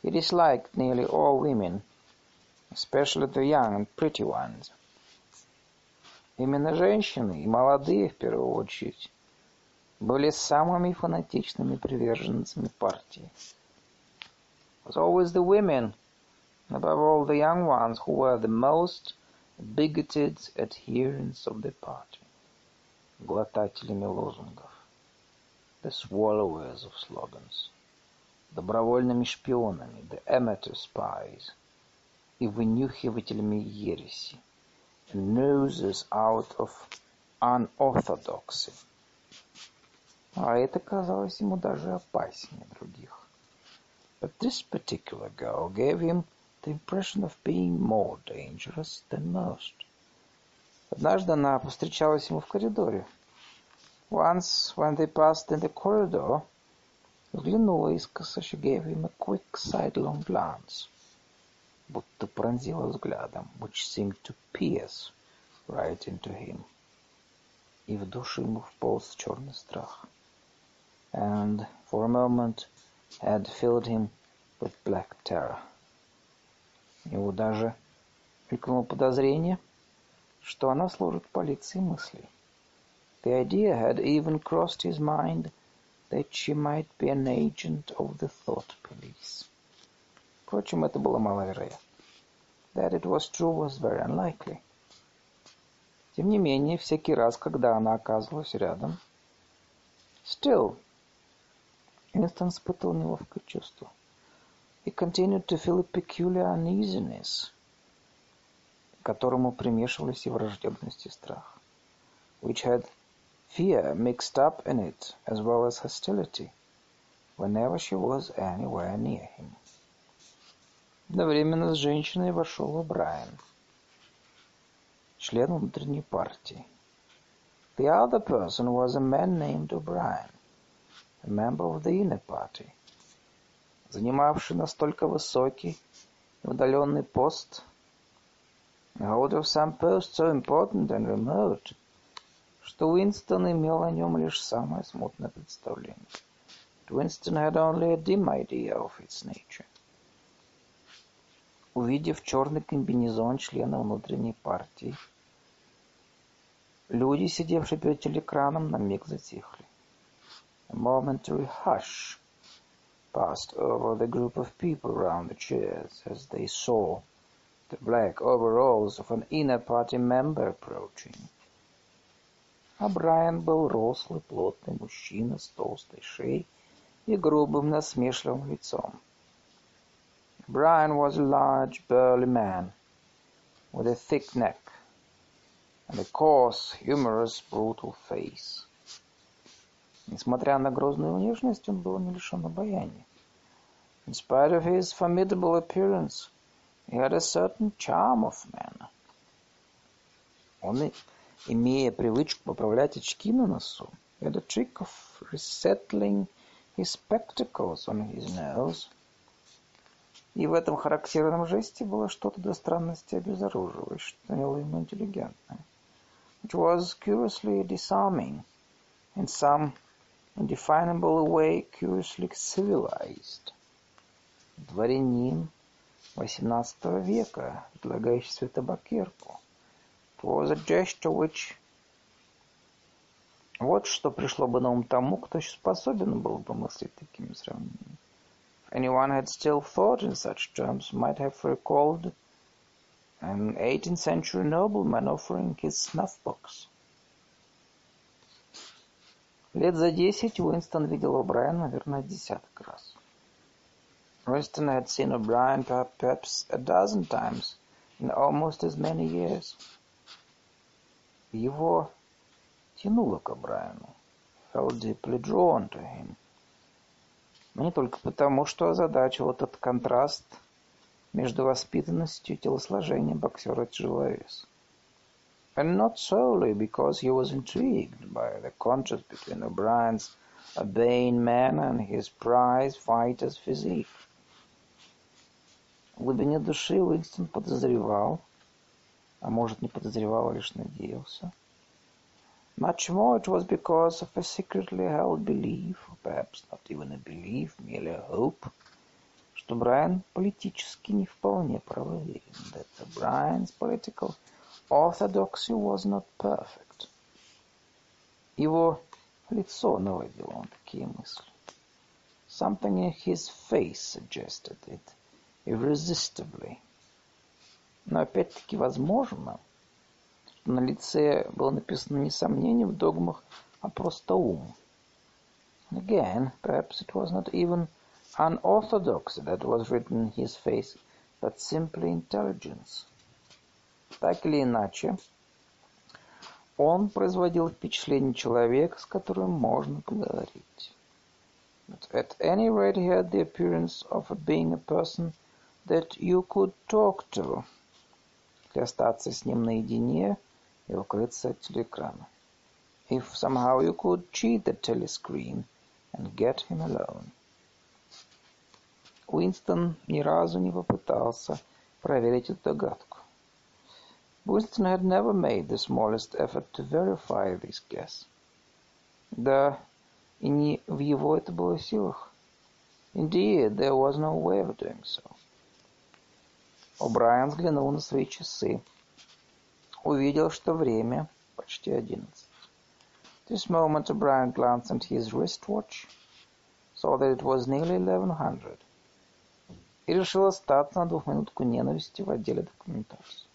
He disliked nearly all women, especially the young and pretty ones. Именно женщины, и молодые в первую очередь, были самыми фанатичными приверженцами партии. It was always the women, above all the young ones, who were the most bigoted adherents of the party, глотателями лозунгов the swallowers of slogans, добровольными шпионами, the amateur spies, и вынюхивателями ереси, noses out of unorthodoxy. А это казалось ему даже опаснее других. But this particular girl gave him the impression of being more dangerous than most. Однажды она повстречалась ему в коридоре. Once, when they passed in the corridor, взглянула искоса, she gave him a quick sidelong glance, будто пронзила взглядом, which seemed to pierce right into him. И в душу ему вполз черный страх. And for a moment had filled him with black terror. Его даже мелькнуло подозрение, что она служит полиции мыслей. The idea had even crossed his mind that she might be an agent of the thought police. Впрочем, это было маловероятно. That it was true was very unlikely. Тем не менее, всякий раз, когда она оказывалась рядом, still, Winston испытывал неловкое чувство. He continued to feel a peculiar uneasiness, к которому примешивались и враждебность и страх, which had fear mixed up in it as well as hostility, whenever she was anywhere near him. Одновременно с женщиной вошел Брайан, член внутренней партии. The other person was a man named O'Brien, a member of the inner party, занимавший настолько высокий и удаленный пост, a holder of some post so important and remote, что Уинстон имел о нем лишь самое смутное представление. Winston had only a dim idea of its nature. Увидев черный комбинезон члена внутренней партии, люди, сидевшие перед телекраном, на миг затихли. A momentary hush passed over the group of people round the chairs as they saw the black overalls of an inner party member approaching. А Брайан был рослый, плотный мужчина с толстой шеей и грубым насмешливым лицом. Brian was a large, burly man, with a thick neck, and a coarse, humorous, brutal face. Несмотря на грозную внешность, он был не лишен обаяния. In spite of his formidable appearance, he had a certain charm of manner. Он имея привычку поправлять очки на носу, had a trick of resettling his spectacles on his nose. И в этом характерном жесте было что-то до странности обезоруживающее, что делало ему интеллигентным. It was curiously disarming, in some indefinable way curiously civilized. Дворянин XVIII века, предлагающий себе табакерку. was a gesture which Вот что пришло бы на ум тому, кто еще способен был бы мыслить такими сравнениями. Anyone had still thought in such terms might have recalled an 18th century nobleman offering his snuff box. Лет за десять Уинстон видел О'Брайена, наверное, десяток раз. Winston had seen O'Brien perhaps a dozen times in almost as many years. Его тянуло к Брайану. Felt deeply drawn to him. Не только потому, что озадачил этот контраст между воспитанностью и телосложением боксера-тяжеловеса. And not solely because he was intrigued by the contrast between O'Brien's urbane manner and his prize fighter's physique. В глубине души Уинстон подозревал, а может не подозревал, а лишь надеялся. Much more it was because of a secretly held belief, or perhaps not even a belief, merely a hope, что Брайан политически не вполне правоверен, that Brian's political orthodoxy was not perfect. Его лицо наводило на такие мысли. Something in his face suggested it irresistibly. Но опять-таки возможно, что на лице было написано не сомнение в догмах, а просто ум. And again, perhaps it was not even unorthodox that was written in his face, but simply intelligence. Так или иначе, он производил впечатление человека, с которым можно поговорить. But at any rate he had the appearance of being a person that you could talk to, если остаться с ним наедине и укрыться от телеэкрана. If somehow you could cheat the telescreen and get him alone. Уинстон ни разу не попытался проверить эту догадку. Winston had never made the smallest effort to verify this guess. Да, и не в его это было силах. Indeed, there was no way of doing so. О'Брайен взглянул на свои часы. Увидел, что время почти одиннадцать. This moment O'Brien glanced at his wristwatch, saw that it was nearly eleven hundred, и решил остаться на двухминутку ненависти в отделе документации.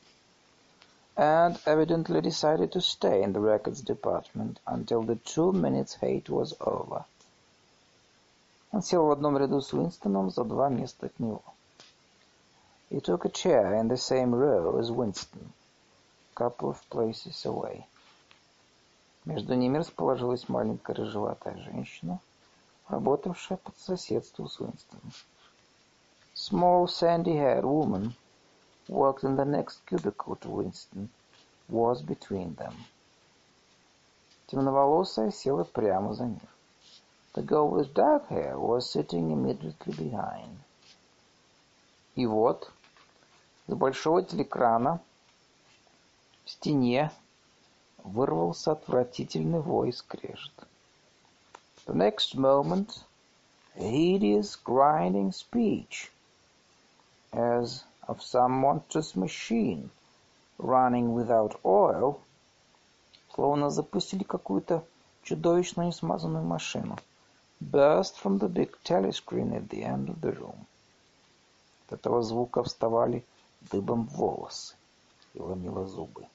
And evidently decided to stay in the records department until the two minutes hate was over. Он сел в одном ряду с Уинстоном за два места от него. He took a chair in the same row as Winston, a couple of places away. Между ними расположилась маленькая рыжеватая женщина, работавшая по соседству с Уинстоном. Small sandy-haired woman worked in the next cubicle to Winston, was between them. Темноволосая села прямо за ним. The girl with dark hair was sitting immediately behind. И вот с большого телеэкрана в стене вырвался отвратительный вой скрежет. The next moment, a hideous grinding speech, as of some monstrous machine running without oil, словно запустили какую-то чудовищно несмазанную машину, burst from the big telescreen at the end of the room. От этого звука вставали дыбом волосы и ломила зубы.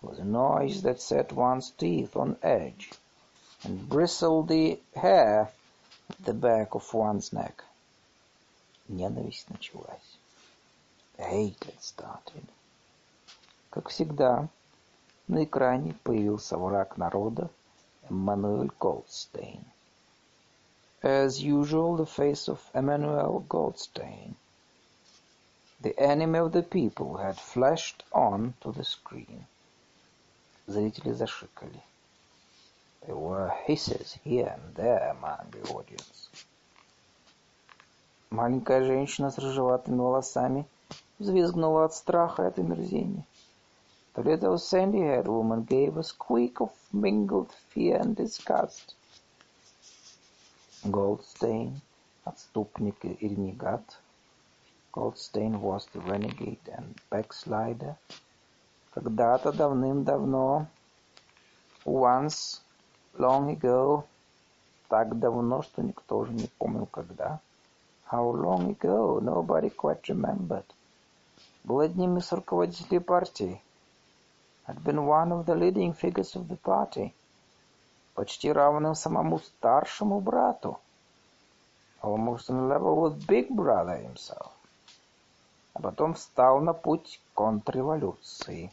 It was a noise that set one's teeth on edge and bristled the hair at the back of one's neck. Ненависть началась. Hate had started. Как всегда, на экране появился враг народа Эммануэль Голдстейн. As usual, the face of Emmanuel Goldstein The enemy of the people had flashed on to the screen. Зрители зашикали. There were hisses here and there among the audience. Маленькая женщина с рыжеватыми волосами взвизгнула от страха и от омерзения. The little sandy-haired woman gave a squeak of mingled fear and disgust. Goldstein, отступник и ренегат, Goldstein was the renegade and backslider. Когда-то давным-давно, once, long ago, так давно, что никто уже не помнил когда. How long ago? Nobody quite remembered. Был одним из руководителей партии. Had been one of the leading figures of the party. Почти равным самому старшему брату. Almost on level with Big Brother himself А потом встал на путь контрреволюции.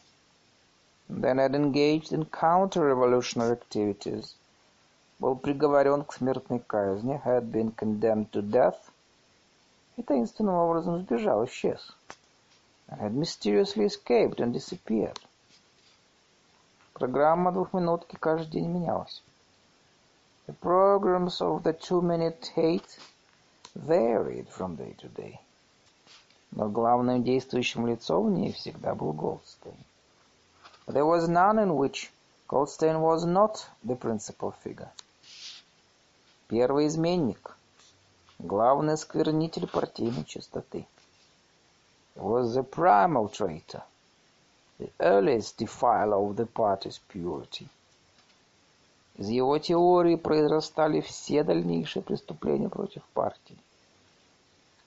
Then had engaged in counter-revolutionary activities. Был приговорен к смертной казни, had been condemned to death, и таинственным образом сбежал, исчез. And had mysteriously escaped and disappeared. Программа двухминутки каждый день менялась. The programs of the two-minute hate varied from day to day. Но главным действующим лицом в ней всегда был Голдстейн. There was none in which Goldstein was not the principal figure. Первый изменник, главный сквернитель партийной чистоты. He was the primal traitor, the earliest defiler of the party's purity. Из его теории произрастали все дальнейшие преступления против партии.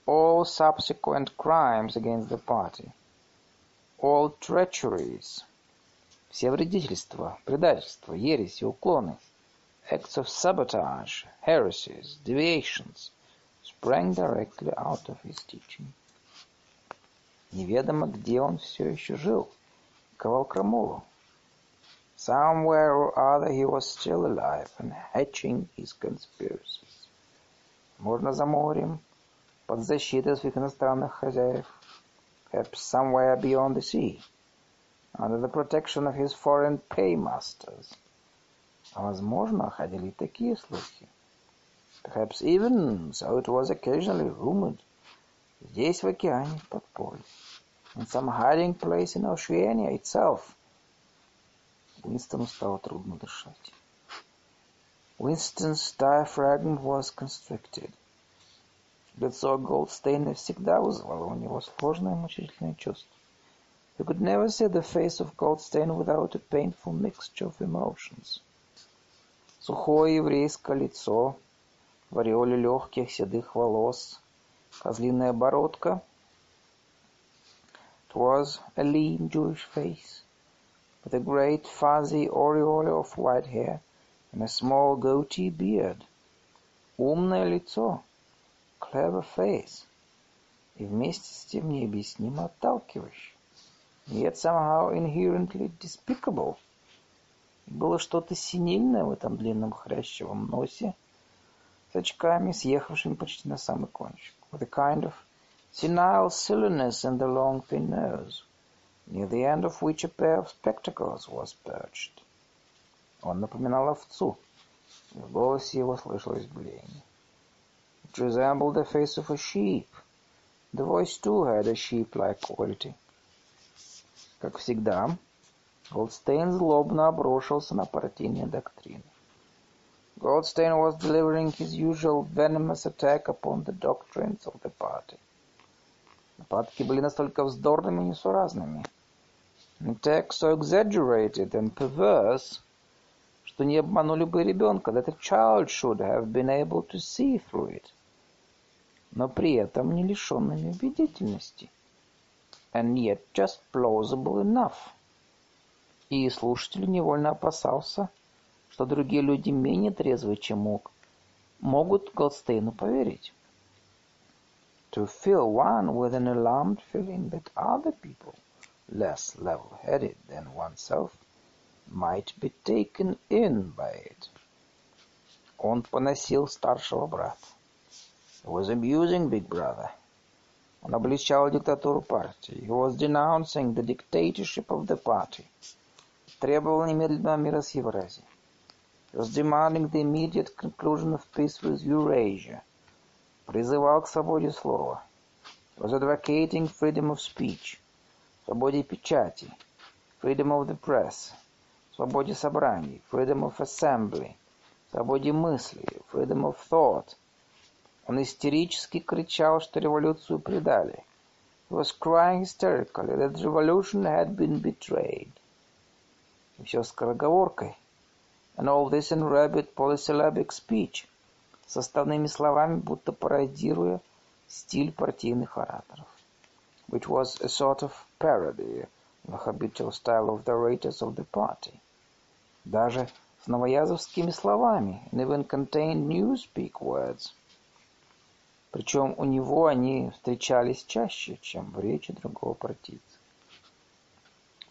All subsequent crimes against the party. All treacheries. Все вредительства, предательства, ереси, уклоны. Acts of sabotage, heresies, deviations sprang directly out of his teaching. Неведомо, где он все еще жил, ковал крамолу. Somewhere or other he was still alive and hatching his conspiracies. Можно за морем, под защитой своих иностранных хозяев. Perhaps somewhere beyond the sea, under the protection of his foreign paymasters. А возможно, ходили такие слухи. Perhaps even so it was occasionally rumored. Здесь, в океане, в подполье. In some hiding place in Oceania itself. Уинстону стало трудно дышать. Winston's diaphragm was constricted. Лицо Голдстейна всегда вызывало у него сложное мучительное чувство. You could never see the face of Goldstein without a painful mixture of emotions. Сухое еврейское лицо, в ореоле легких седых волос, козлиная бородка. It was a lean Jewish face, with a great fuzzy aureole of white hair and a small goatee beard. Умное лицо, clever face, и вместе с тем необъяснимо отталкивающее yet somehow inherently despicable. Было что-то синильное в этом длинном хрящевом носе, с очками, съехавшими почти на самый кончик, with a kind of senile silliness in the long thin nose, near the end of which a pair of spectacles was perched. Он напоминал овцу, в голосе его слышалось блеяние. It resembled the face of a sheep. The voice too had a sheep-like quality. Как всегда, Голдстейн злобно обрушился на партийные доктрины. Goldstein was delivering his usual venomous attack upon the doctrines of the party. Нападки были настолько вздорными и несуразными. Attacks so exaggerated and perverse, что не обманули бы ребенка, that a child should have been able to see through it. Но при этом не лишенными убедительности and yet just plausible enough. И слушатель невольно опасался, что другие люди менее трезвые, чем мог, могут Голдстейну поверить. To fill one with an alarmed feeling that other people, less level-headed than oneself, might be taken in by it. Он поносил старшего брата. He was abusing big brother. Он обличал диктатуру партии. He was denouncing the dictatorship of the party. Требовал немедленного мира с Евразией. He was demanding the immediate conclusion of peace with Eurasia. Призывал к свободе слова. He was advocating freedom of speech. Свободе печати. Freedom of the press. Свободе собраний. Freedom of assembly. Свободе мысли. Freedom of thought. Он истерически кричал, что революцию предали. He was crying hysterically that revolution had been betrayed. И все скороговоркой. And all this in rapid polysyllabic speech. Составными словами, будто пародируя стиль партийных ораторов. Which was a sort of parody of the habitual style of the orators of the party. Даже с новоязовскими словами. And even contained newspeak words. Причем у него они встречались чаще, чем в речи другого партийца.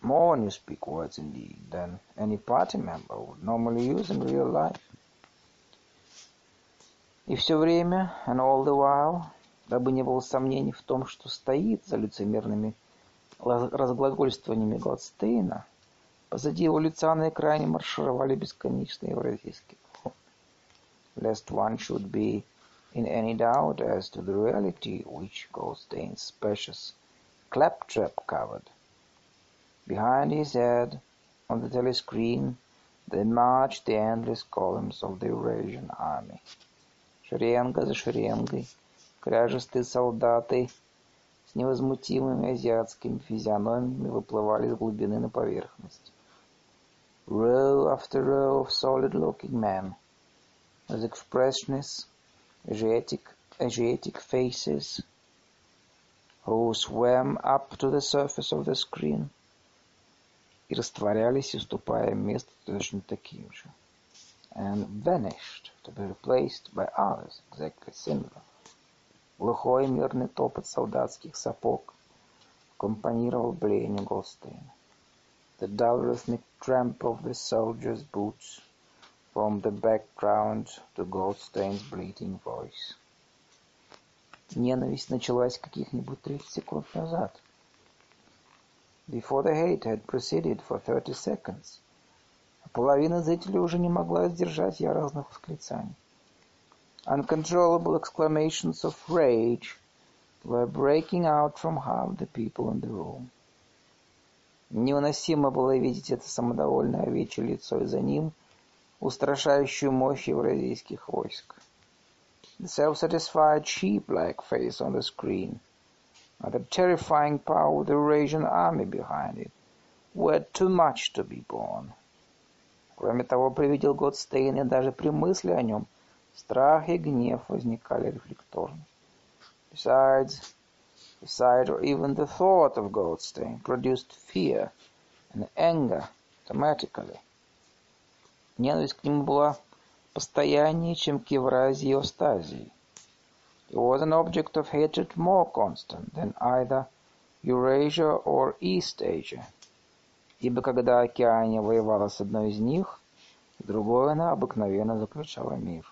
More newspeak words indeed than any party member would normally use in real life. И все время, and all the while, дабы не было сомнений в том, что стоит за лицемерными разглагольствованиями Гладстейна, позади его лица на экране маршировали бесконечные евразийские Lest one should be in any doubt as to the reality which Goldstein's spacious claptrap covered. Behind his head, on the telescreen, they marched the endless columns of the Eurasian army. Шеренга за шеренгой, кряжестые солдаты с невозмутимыми азиатскими физиономиями выплывали из глубины на поверхность. Row after row of solid-looking men, with expressionless Asiatic, Asiatic faces, who swam up to the surface of the screen и растворялись, уступая место точно таким же, and vanished to be replaced by others exactly similar. Глухой мирный топот солдатских сапог аккомпанировал блеянию Голстейна. The dull rhythmic tramp of the soldier's boots formed the background to Goldstein's bleating voice. Ненависть началась каких-нибудь тридцать секунд назад. Before the hate had proceeded for thirty seconds, половина зрителей уже не могла сдержать яростных восклицаний. Uncontrollable exclamations of rage were breaking out from half the people in the room. Невыносимо было видеть это самодовольное овечье лицо, и за ним устрашающую мощь евразийских войск. The self-satisfied sheep-like face on the screen, and the terrifying power of the Eurasian army behind it, were too much to be borne. Кроме того, привидел Годстейн, и даже при мысли о нем страх и гнев возникали рефлекторно. Besides, the sight or even the thought of Goldstein produced fear and anger automatically. Ненависть к нему была постояннее, чем к Евразии и Остазии. He was an object of hatred more constant than either Eurasia or East Asia. Ибо когда Океания воевала с одной из них, другой она обыкновенно заключала мир.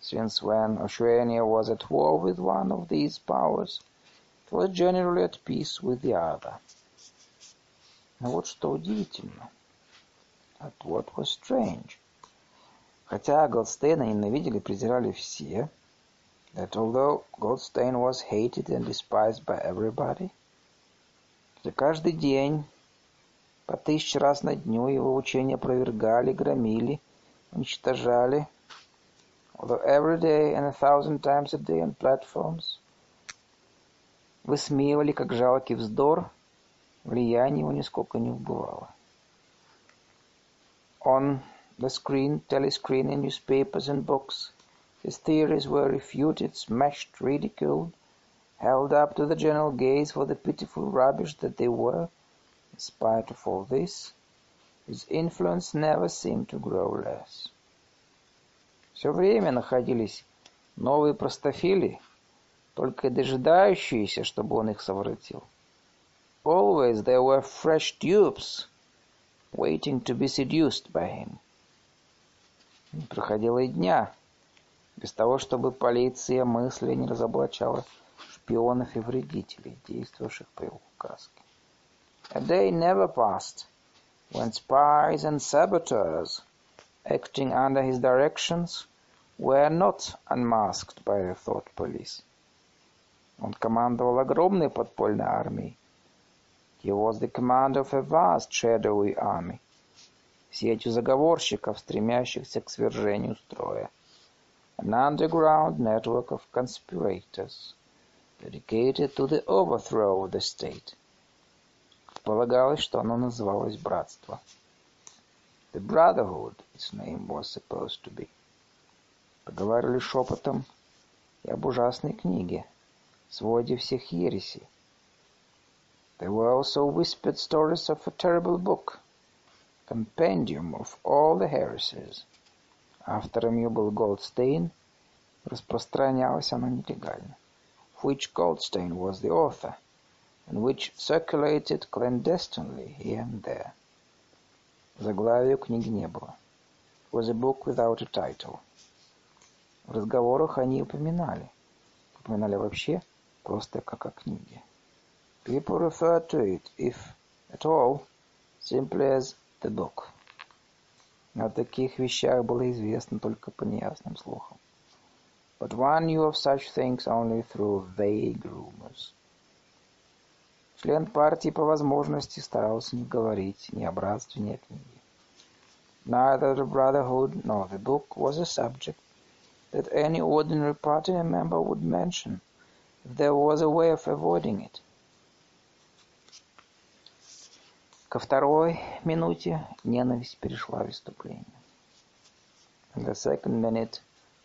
Since when Oceania was at war with one of these powers, it was generally at peace with the other. Но вот что удивительно. But what was strange. Хотя Голдстейна ненавидели и презирали все, that although Goldstein was hated and despised by everybody, что каждый день по тысяче раз на дню его учения опровергали, громили, уничтожали, although every day and a thousand times a day on platforms, высмеивали как жалкий вздор, влияние его нисколько не убывало. On the screen, telescreen, in newspapers and books, his theories were refuted, smashed, ridiculed, held up to the general gaze for the pitiful rubbish that they were. In spite of all this, his influence never seemed to grow less. Все время находились новые простофили, только дожидающиеся, чтобы он их совратил. Always there were fresh dupes, waiting to be seduced by him. Не проходило и дня, без того, чтобы полиция мысли не разоблачала шпионов и вредителей, действовавших по его указке. A day never passed when spies and saboteurs, acting under his directions, were not unmasked by the thought police. Он командовал огромной подпольной армией. He was the commander of a vast shadowy army. Сетью заговорщиков, стремящихся к свержению строя. An underground network of conspirators, dedicated to the overthrow of the state. Полагалось, что оно называлось братство. The Brotherhood, its name was supposed to be. Поговаривали шепотом и об ужасной книге, своде всех ересей. There were also whispered stories of a terrible book, compendium of all the heresies. Автором ее был Голдстейн, распространялось оно нелегально. Of which Goldstein was the author, and which circulated clandestinely here and there. Заглавия книги не было. It was a book without a title. В разговорах они упоминали. Упоминали вообще просто как о книге. People referred to it, if at all, simply as the book. О таких вещах было известно только по неясным слухам. but one knew of such things only through vague rumors. Член партии по возможности старался не говорить ни о братстве, ни о книге. Neither the brotherhood nor the book was a subject that any ordinary party member would mention, if there was a way of avoiding it. Ко второй минуте ненависть перешла в выступление. In the second minute,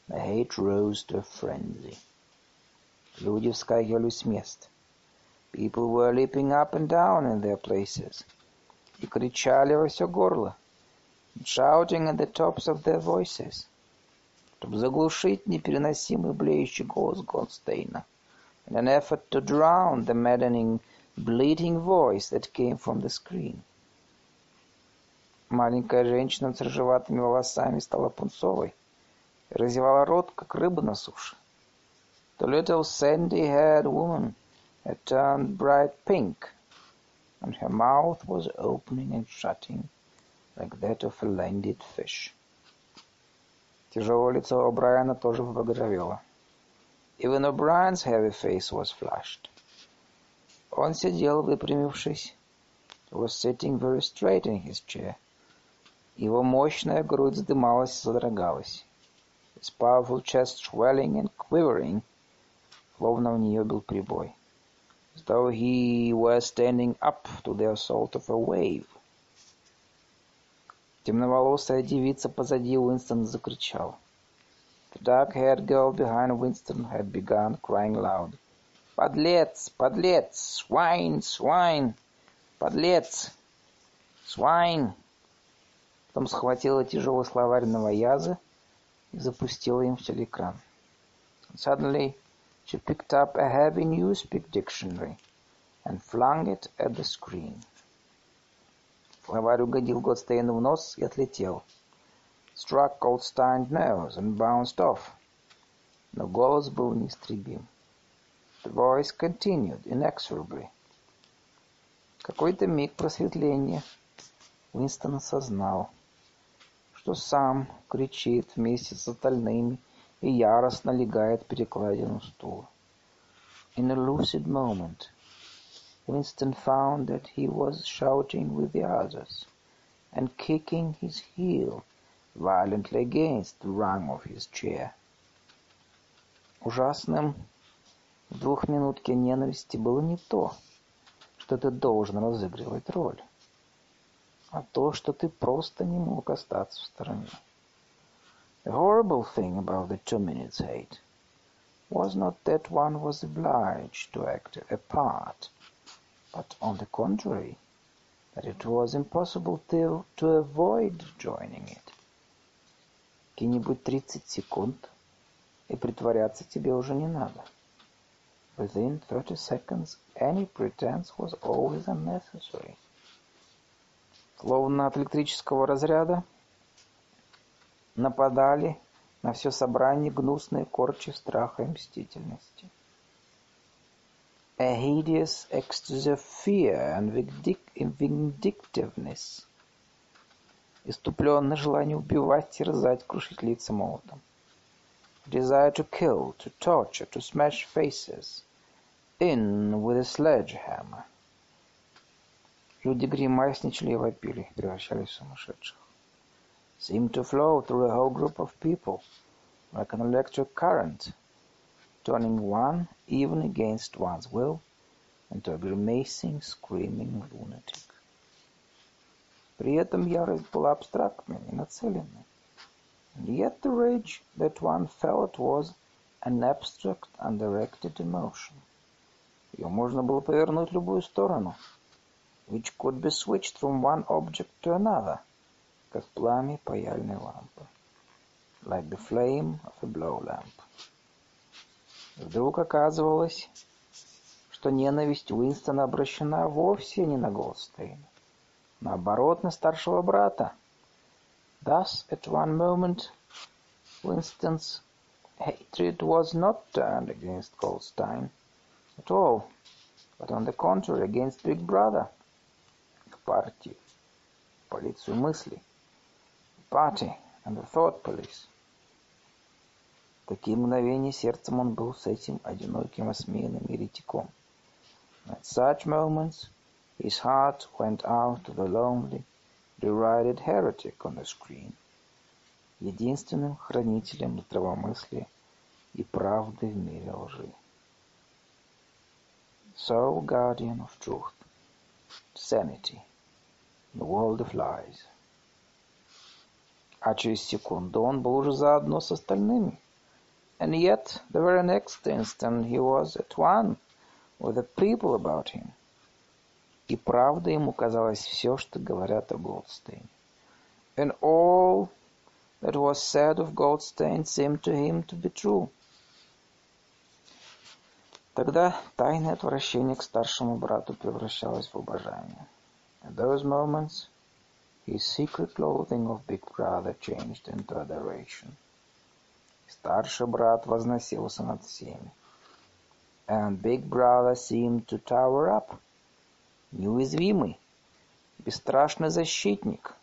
the hate rose to a frenzy. Люди вскакивали с мест. People were leaping up and down in their places. И кричали во все горло. Shouting at the tops of their voices. Чтобы заглушить непереносимый блеющий голос Голдстейна. In an effort to drown the maddening bleating voice that came from the screen. Маленькая женщина с рыжеватыми волосами стала пунцовой и разевала рот, как рыба на суше. The little sandy-haired woman had turned bright pink, and her mouth was opening and shutting like that of a landed fish. Тяжелое лицо О'Брайена тоже побагровело. Even O'Brien's heavy face was flushed. Он сидел, выпрямившись. Was sitting very straight in his chair. Его мощная грудь вздымалась и содрогалась. His powerful chest swelling and quivering, словно в нее бил прибой. As though he were standing up to the assault of a wave. Темноволосая девица позади Уинстона закричала. The dark-haired girl behind Winston had begun crying loud. Подлец! Подлец! Swine! Swine! Подлец! Swine! Потом схватила тяжелый словарь новояза и запустила им в телекран. Suddenly she picked up a heavy newspeak dictionary and flung it at the screen. Словарь угодил Годстейну в нос и отлетел. Struck Goldstein's nose and bounced off. Но голос был неистребим. The voice continued inexorably. Какой-то миг просветления Уинстон осознал, что сам кричит вместе с остальными и яростно легает перекладину стула. In a lucid moment, Winston found that he was shouting with the others and kicking his heel violently against the rung of his chair. Ужасным В двухминутке ненависти было не то, что ты должен разыгрывать роль, а то, что ты просто не мог остаться в стороне. The horrible thing about the two minutes hate was not that one was obliged to act a part, but on the contrary, that it was impossible to, to avoid joining it. Какие-нибудь тридцать секунд, и притворяться тебе уже не надо. — Within thirty seconds any pretense was always unnecessary. Словно от электрического разряда нападали на все собрание гнусные корчи страха и мстительности. A hideous ecstasy of fear and vindictiveness. Иступленное желание убивать, терзать, крушить лица молотом. Desire to kill, to torture, to smash faces – in with a sledgehammer. Люди гримасничали и вопили, превращались в сумасшедших. Seemed to flow through a whole group of people, like an electric current, turning one, even against one's will, into a grimacing, screaming lunatic. При этом ярость была абстрактной и нацеленной. And yet the rage that one felt was an abstract and directed emotion. Ее можно было повернуть в любую сторону, which could be switched from one object to another, как пламя паяльной лампы, like the flame of a blow lamp. Вдруг оказывалось, что ненависть Уинстона обращена вовсе не на Голдстейна, наоборот, на старшего брата. Thus, at one moment, Winston's hatred was not turned against Goldstein, at all, but on the contrary against Big Brother, к партии, полицию мыслей, party and the thought police. такие мгновения сердцем он был с этим одиноким осмеянным еретиком. At such moments his heart went out to the lonely, derided heretic on the screen, единственным хранителем здравомыслия и правды в мире лжи. Sole guardian of truth, sanity, the world of lies. А через секунду он был уже заодно с остальными. And yet, the very next instant he was at one with the people about him. И правда ему казалось все, что говорят о Голдстейне. And all that was said of Goldstein seemed to him to be true. Тогда тайное отвращение к старшему брату превращалось в обожание. At those moments, his secret loathing of Big Brother changed into adoration. Старший брат возносился над всеми. And Big Brother seemed to tower up. Неуязвимый, бесстрашный защитник.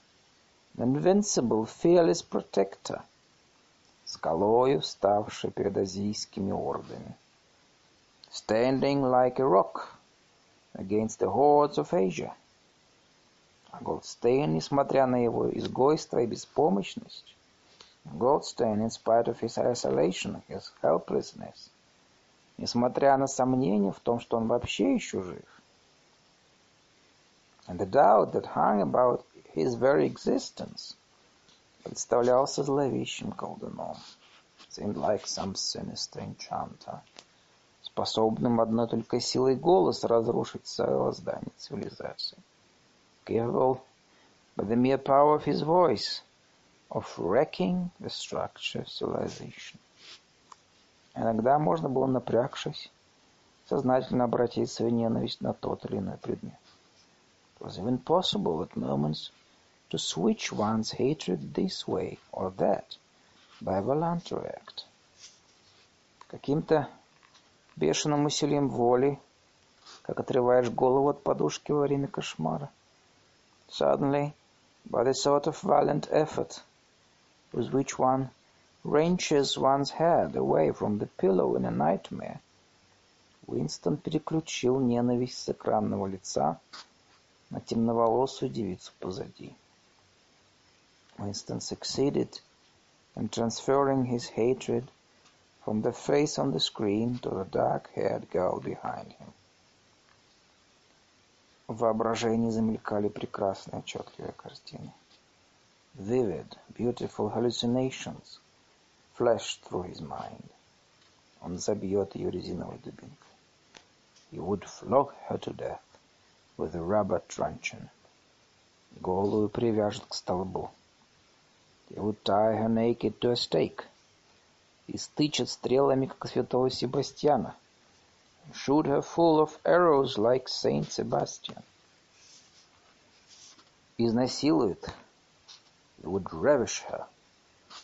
Invincible, fearless protector. Скалою, ставший перед азийскими ордами. Standing like a rock against the hordes of Asia. А Голдстейн, несмотря на его изгойство и беспомощность, Goldstein, in spite of his isolation, his helplessness, несмотря на сомнения в том, что он вообще еще жив, and the doubt that hung about his very existence, представлялся зловещим колдуном, seemed like some sinister enchanter, Способным одной только силой голоса разрушить целое здание цивилизации. Capable by the mere power of his voice of wrecking the structure of civilization. Иногда можно было, напрягшись, сознательно обратить свою ненависть на тот или иной предмет. It was even possible at moments to switch one's hatred this way or that by a voluntary act. Каким-то бешеным усилием воли, как отрываешь голову от подушки во время кошмара. Suddenly, by the sort of violent effort with which one wrenches one's head away from the pillow in a nightmare, Уинстон переключил ненависть с экранного лица на темноволосую девицу позади. Winston succeeded in transferring his hatred from the face on the screen to the dark-haired girl behind him. В воображении замелькали прекрасные отчетливые картины. Vivid, beautiful hallucinations flashed through his mind. Он забьет ее резиновой дубинкой. He would flog her to death with a rubber truncheon. Голую привяжет к столбу. He would tie her naked to a stake. И стычет стрелами, как святого Себастьяна. Shoot her full of arrows, like Saint Sebastian. Изнасилует. He would ravish her.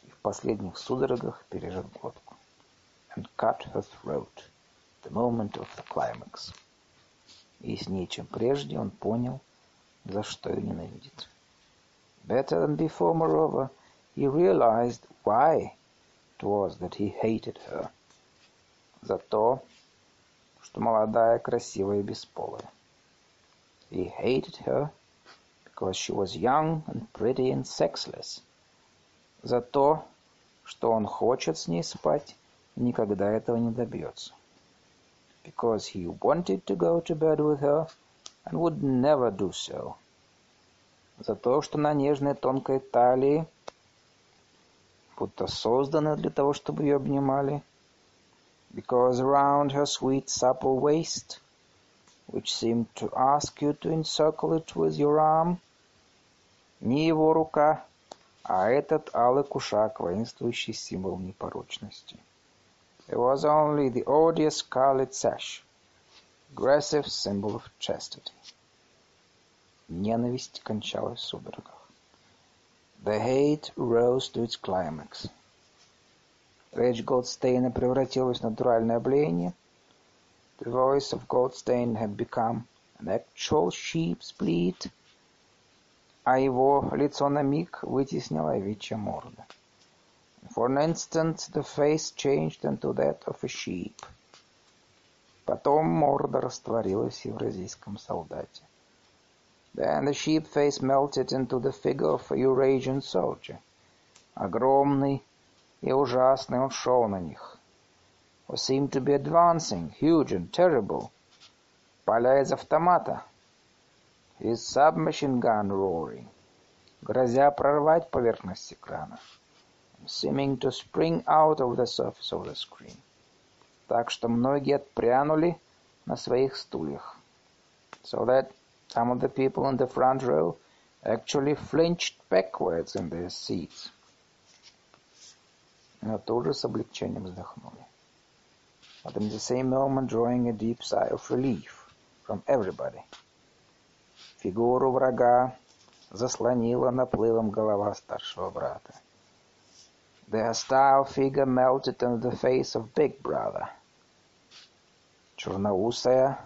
И в последних судорогах пережат глотку. And cut her throat. The moment of the climax. Яснее, чем прежде, он понял, за что ее ненавидит. Better than before, moreover, he realized why was that he hated her. За то, что молодая, красивая и бесполая. He hated her because she was young and pretty and sexless. За то, что он хочет с ней спать и никогда этого не добьется. Because he wanted to go to bed with her and would never do so. За то, что на нежной тонкой талии будто созданы для того, чтобы ее обнимали. Because around her sweet supple waist, which seemed to ask you to encircle it with your arm, не его рука, а этот алый кушак, воинствующий символ непорочности. It was only the odious scarlet sash, aggressive symbol of chastity. Ненависть кончалась в судорогах. The hate rose to its climax. Речь Голдстейна превратилась в натуральное блеяние. The voice of Goldstein had become an actual sheep's bleat, а его лицо на миг вытеснила овечья морда. For an instant the face changed into that of a sheep. Потом морда растворилась в евразийском солдате. Then the sheep face melted into the figure of a Eurasian soldier. Огромный и ужасный он шел на них. Or seemed to be advancing, huge and terrible. Поля из автомата. His submachine gun roaring. Грозя прорвать поверхность экрана. Seeming to spring out of the surface of the screen. Так что многие отпрянули на своих стульях. So that Some of the people in the front row actually flinched backwards in their seats. Но тоже с облегчением вздохнули. But in the same moment drawing a deep sigh of relief from everybody. Фигуру врага заслонила наплывом голова старшего брата. The hostile figure melted into the face of big brother. Черноусая,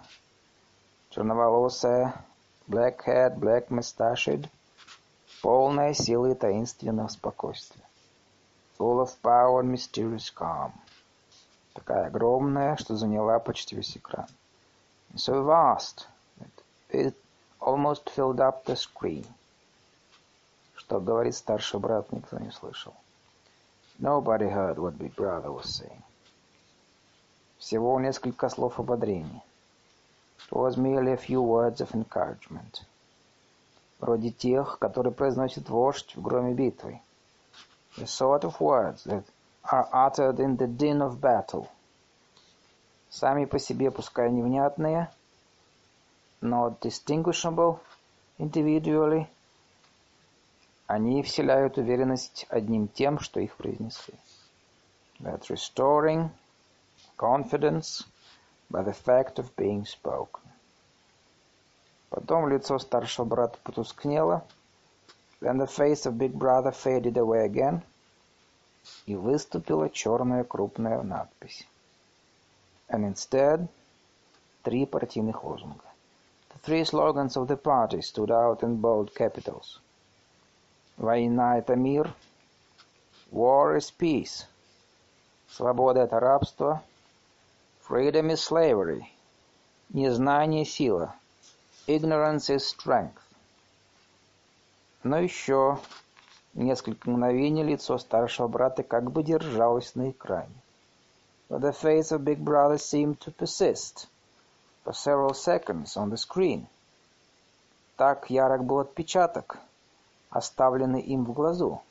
черноволосая, Black Hat, Black Mustached, полная силы и таинственного спокойствия. Full of power and mysterious calm. Такая огромная, что заняла почти весь экран. So vast that it almost filled up the screen. Что говорит старший брат, никто не слышал. Nobody heard what big brother was saying. Всего несколько слов ободрения. It was merely a few words of encouragement. Вроде тех, которые произносит вождь в громе битвы. The sort of words that are uttered in the din of battle. Сами по себе пускай невнятные, not distinguishable individually, они вселяют уверенность одним тем, что их произнесли. That restoring confidence by the fact of being spoken. Потом лицо старшего брата потускнело. Then the face of big brother faded away again. И выступила черная крупная надпись. And instead, три партийных лозунга. The three slogans of the party stood out in bold capitals. Война — это мир. War is peace. Свобода — это рабство. Freedom is slavery. Незнание – сила. Ignorance is strength. Но еще несколько мгновений лицо старшего брата как бы держалось на экране. But the face of big brother seemed to persist for several seconds on the screen. Так ярок был отпечаток, оставленный им в глазу,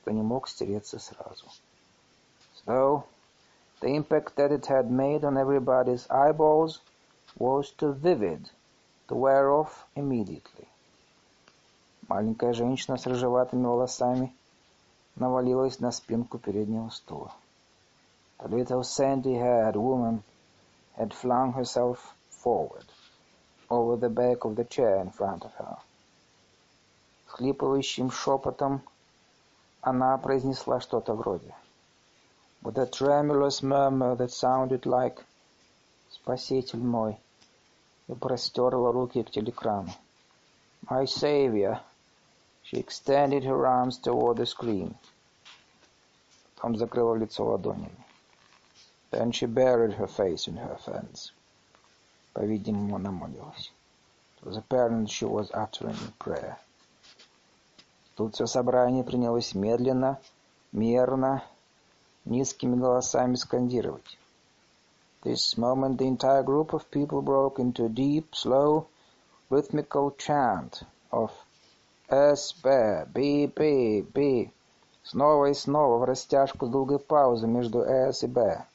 что не мог стереться сразу. So The impact that it had made on everybody's eyeballs was too vivid to wear off immediately. Маленькая женщина с рыжеватыми волосами навалилась на спинку переднего стула. The little sandy-haired woman had flung herself forward over the back of the chair in front of her. Хлипывающим шепотом она произнесла что-то вроде with a tremulous murmur that sounded like «Спаситель мой!» и простерла руки к телекрану. «My Savior!» She extended her arms toward the screen. Потом закрыла лицо ладонями. Then she buried her face in her hands. По-видимому, она молилась. It was apparent she was uttering a prayer. Тут все собрание принялось медленно, мерно низкими голосами скандировать. This moment the entire group of people broke into a deep, slow, rhythmical chant of S, Б, Б, Б, Б. Снова и снова в растяжку с долгой паузой между S и Б.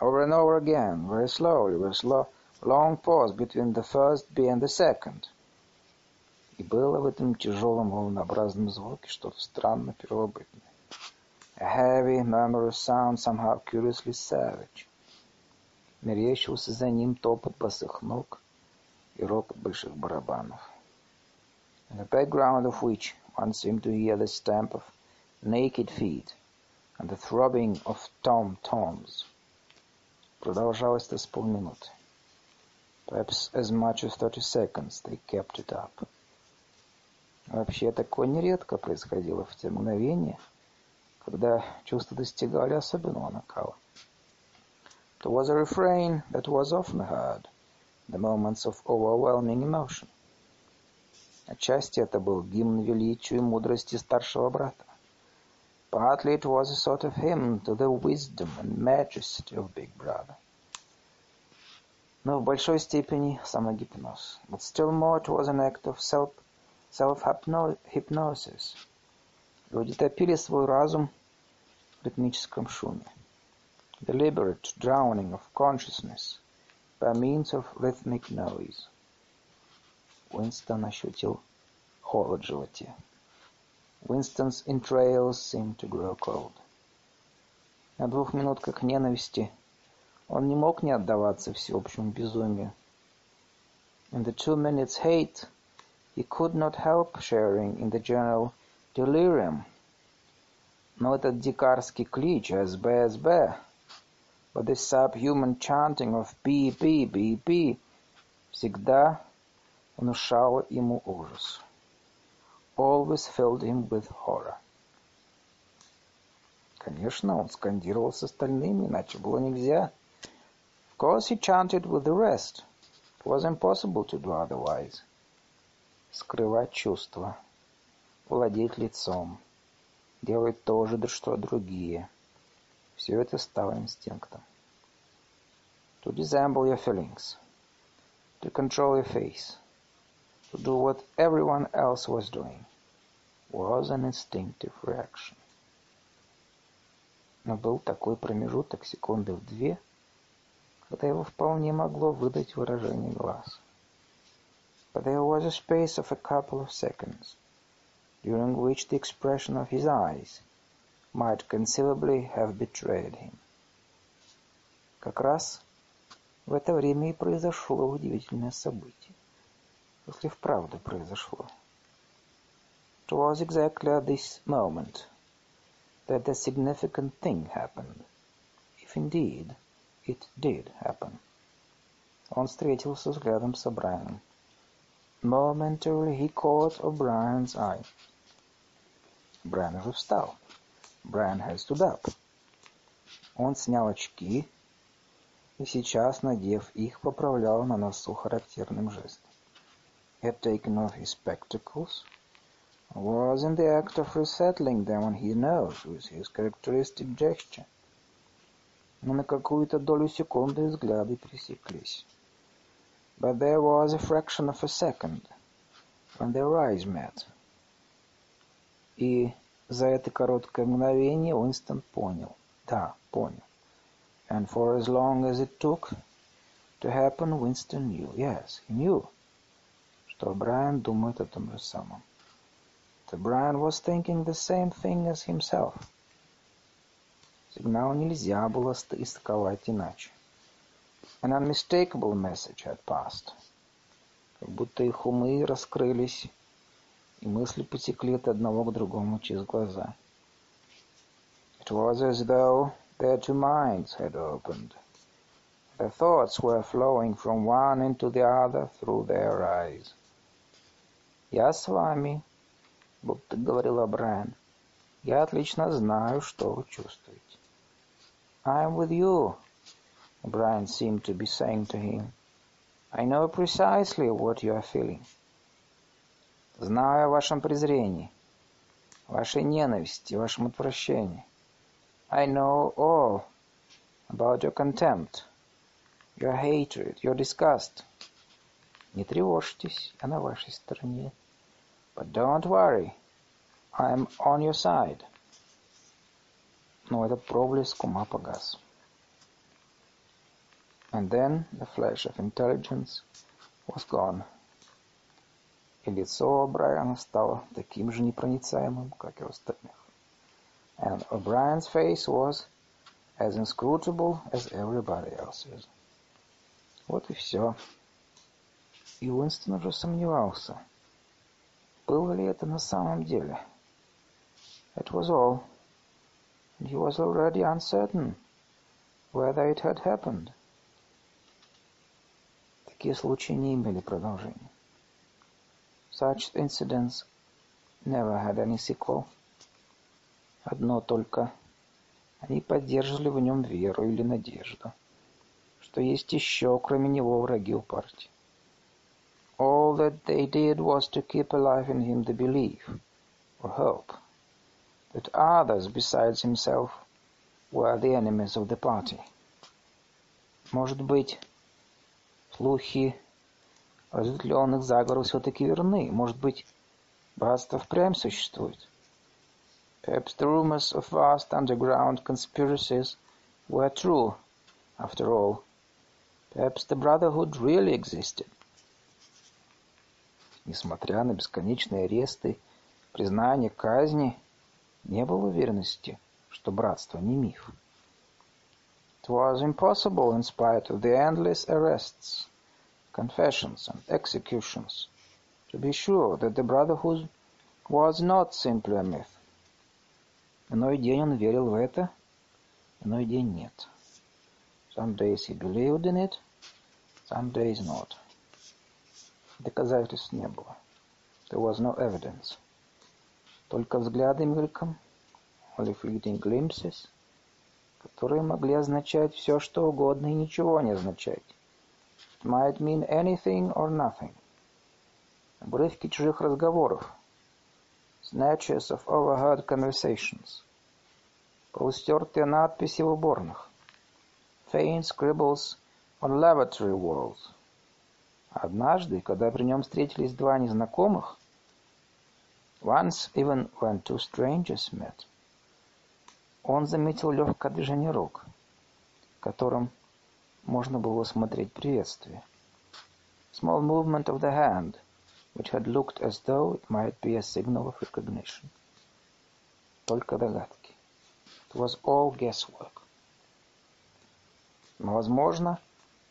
Over and over again, very slowly, very slow, long pause between the first B and the second. И было в этом тяжелом волнообразном звуке что-то странно первобытное. A heavy, murmurous sound, somehow curiously savage. Мерещился за ним топот босых ног и рокот больших барабанов. In the background of which one seemed to hear the stamp of naked feet and the throbbing of tom-toms. Продолжалось это с полминуты. Perhaps as much as thirty seconds they kept it up. Вообще такое нередко происходило в те мгновения, когда чувства достигали особенного накала. It was a refrain that was often heard in the moments of overwhelming emotion. Отчасти это был гимн величию и мудрости старшего брата. Partly it was a sort of hymn to the wisdom and majesty of Big Brother. Но в большой степени самогипноз. But still more it was an act of self, self-hypnosis. Люди топили свой разум в ритмическом шуме. Deliberate drowning of consciousness by means of rhythmic noise. Уинстон ощутил холод в животе. Winston's entrails seemed to grow cold. На двух минутках ненависти он не мог не отдаваться всеобщему безумию. In the two minutes hate, he could not help sharing in the general delirium. Но этот дикарский клич «СБ, СБ», but this subhuman chanting of «Би, Би, Би, Би» всегда внушало ему ужас. Always filled him with horror. Конечно, он скандировал с остальными, иначе было нельзя. Of course he chanted with the rest. It was impossible to do otherwise. Скрывать чувства, владеть лицом, делать то же, что другие. Все это стало инстинктом. To dissemble your feelings, to control your face, to do what everyone else was doing was an instinctive reaction. Но был такой промежуток секунды в две, когда его вполне могло выдать выражение глаз. But there was a space of a couple of seconds, during which the expression of his eyes might conceivably have betrayed him. Как раз в это время и произошло удивительное событие если вправду произошло. It was exactly at this moment that the significant thing happened, if indeed it did happen. Он встретился взглядом с O'Brien. Momentarily he caught O'Brien's eye. Брайан уже встал. Брайан had stood up. Он снял очки и сейчас, надев их, поправлял на носу характерным жестом had taken off his spectacles, was in the act of resettling them on his nose with his characteristic gesture. Но на какую-то долю секунды взгляды пересеклись. But there was a fraction of a second when their eyes met. И за это короткое мгновение Уинстон понял. Да, понял. And for as long as it took to happen, Winston knew. Yes, he knew. что Брайан думает о том же самом. That Brian was thinking the same thing as himself. Сигнал нельзя было истолковать иначе. An unmistakable message had passed. Как будто их умы раскрылись, и мысли потекли от одного к другому через глаза. It was as though their two minds had opened. Their thoughts were flowing from one into the other through their eyes. «Я с вами», — будто говорила Брайан. «Я отлично знаю, что вы чувствуете». «I am with you», Brian seemed to be saying to him. «I know precisely what you are feeling». «Знаю о вашем презрении, вашей ненависти, вашем отвращении». «I know all about your contempt, your hatred, your disgust». Не тревожьтесь, я на вашей стороне. But don't worry, I'm on your side. Но этот проблеск ума погас. And then the flash of intelligence was gone. И лицо Брайана стало таким же непроницаемым, как и у остальных. And O'Brien's face was as inscrutable as everybody else's. Вот и все. И Уинстон уже сомневался, было ли это на самом деле. It was all, and he was already uncertain whether it had happened. Такие случаи не имели продолжения. Such incidents never had any sequel. Одно только они поддерживали в нем веру или надежду, что есть еще, кроме него, враги у партии. All that they did was to keep alive in him the belief, or hope, that others besides himself were the enemies of the party. Может быть, слухи разветвленных заговоров все-таки верны. Может быть, братство впрямь существует. Perhaps the rumors of vast underground conspiracies were true, after all. Perhaps the Brotherhood really existed. Несмотря на бесконечные аресты, признания, казни, не было уверенности, что братство не миф. It was impossible, in spite of the endless arrests, confessions, and executions, to be sure that the Brotherhood was not simply a myth. Иной день он верил в это, иной день нет. Some days he believed in it, some days not. Доказательств не было. There was no evidence. Только взгляды мельком, only fleeting glimpses, которые могли означать все, что угодно и ничего не означать. Might mean anything or nothing. Обрывки чужих разговоров. Snatches of overheard conversations. Полустертые надписи в уборных. Faint scribbles on lavatory walls. Однажды, когда при нем встретились два незнакомых, once even when two strangers met, он заметил легкое движение рук, которым можно было усмотреть приветствие. Small movement of the hand, which had looked as though it might be a signal of recognition. Только догадки. It was all guesswork. Но возможно,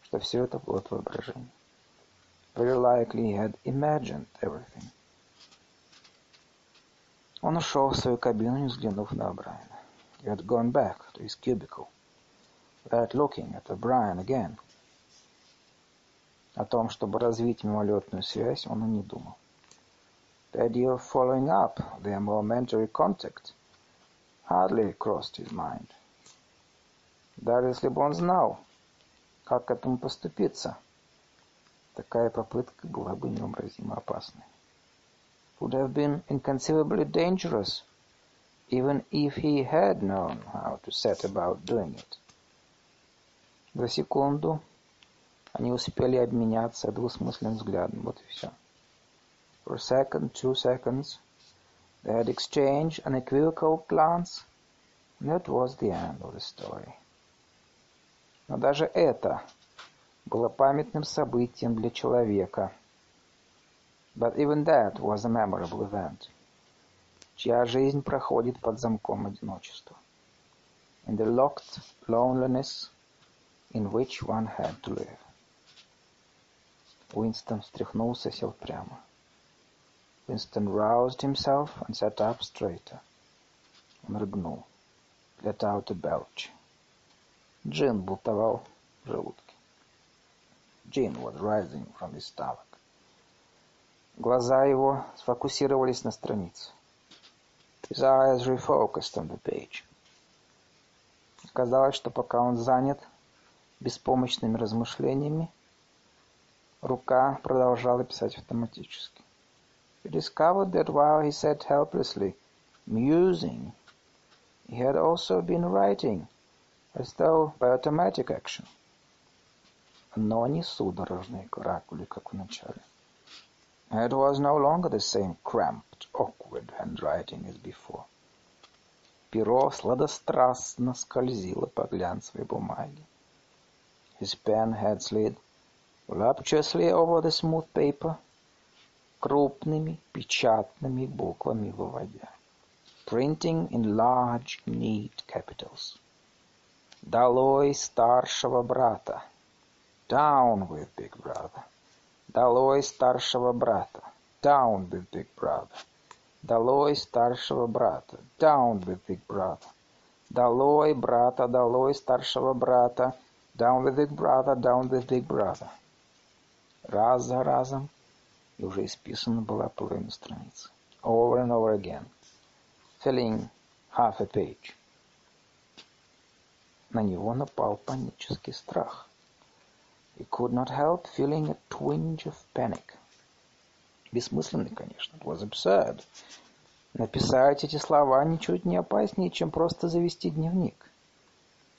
что все это было воображение. Very likely he had imagined everything. Он ушел в свою кабину, не взглянув на Брайана. He had gone back to his cubicle without looking at O'Brien again. О том, чтобы развить мимолетную связь, он и не думал. The idea of following up their momentary contact hardly crossed his mind. Даже если бы он знал, как к этому поступиться – Такая попытка была бы невообразимо опасной. Would have been inconceivably dangerous, even if he had known how to set about doing it. За секунду они успели обменяться двусмысленным взглядом. Вот и все. For a second, two seconds, they had exchanged an equivocal glance, and that was the end of the story. Но даже это было памятным событием для человека. But even that was a memorable event. Чья жизнь проходит под замком одиночества. In the locked loneliness in which one had to live. Уинстон встряхнулся, сел прямо. Winston roused himself and sat up straighter. Он рыгнул. Let out a belch. Джин бунтовал в желудке. Gin was rising from his stomach. Глаза его сфокусировались на странице. His eyes refocused on the page. Казалось, что пока он занят беспомощными размышлениями, рука продолжала писать автоматически. He discovered that while he sat helplessly, musing, he had also been writing, as though by automatic action но не судорожные каракули, как в начале. It was no longer the same cramped, awkward handwriting as before. Перо сладострастно скользило по глянцевой бумаге. His pen had slid voluptuously over the smooth paper, крупными печатными буквами выводя. Printing in large, neat capitals. Долой старшего брата. Down with Big Brother! Долой старшего брата! Down with Big Brother! Долой старшего брата! Down with Big Brother! Долой брата, долой старшего брата! Down with Big Brother, down with Big Brother! Раз за разом, и уже исписана была половина страницы. Over and over again, filling half a page. На него напал панический страх. He could not help feeling a twinge of panic. Бессмысленный, конечно. It was absurd. Написать эти слова ничуть не опаснее, чем просто завести дневник.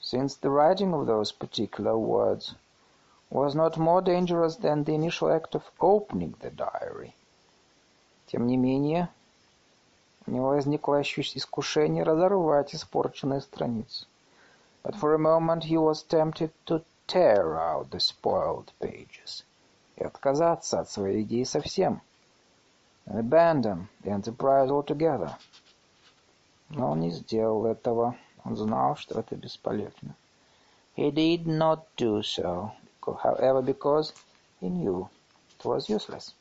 Since the writing of those particular words was not more dangerous than the initial act of opening the diary. Тем не менее, у него возникло искушение разорвать испорченные страницы. But for a moment he was tempted to tear out the spoiled pages и отказаться от своей идеи совсем. And abandon the enterprise altogether. Но он не сделал этого. Он знал, что это бесполезно. He did not do so, however, because he knew it was useless.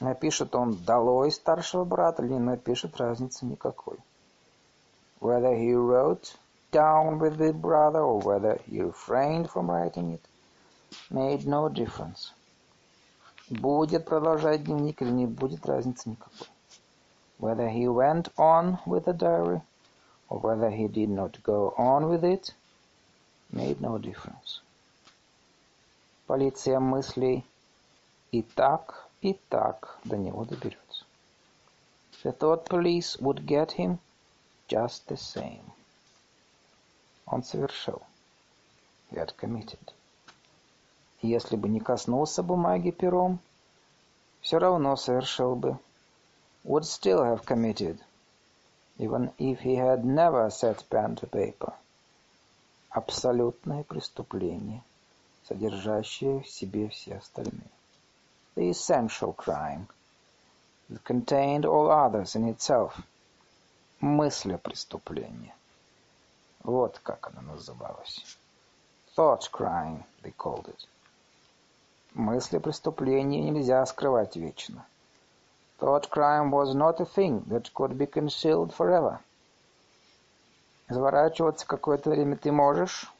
Напишет он «долой старшего брата» или не напишет, разницы никакой. Whether he wrote down with the brother or whether he refrained from writing it made no difference. Будет продолжать дневник или не будет, разницы никакой. Whether he went on with the diary or whether he did not go on with it made no difference. Полиция мыслей и так и так до него доберется. The thought police would get him just the same. Он совершил. He had committed. Если бы не коснулся бумаги пером, все равно совершил бы. Would still have committed, even if he had never set pen to paper. Абсолютное преступление, содержащее в себе все остальные the essential crime, that contained all others in itself. Мысль преступления. Вот как она называлась. Thought crime, they called it. Мысли преступления нельзя скрывать вечно. Thought crime was not a thing that could be concealed forever. Изворачиваться какое-то время ты можешь.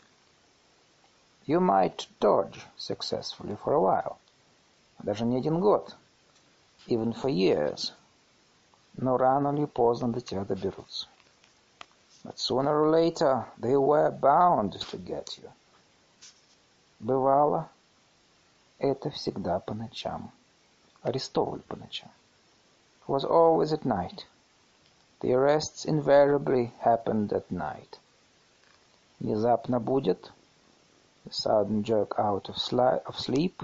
You might dodge successfully for a while. даже не один год, even for years. Но рано или поздно до тебя доберутся. But sooner or later they were bound to get you. Бывало, это всегда по ночам. Арестовывали по ночам. It was always at night. The arrests invariably happened at night. Внезапно будет, a sudden jerk out of, of sleep,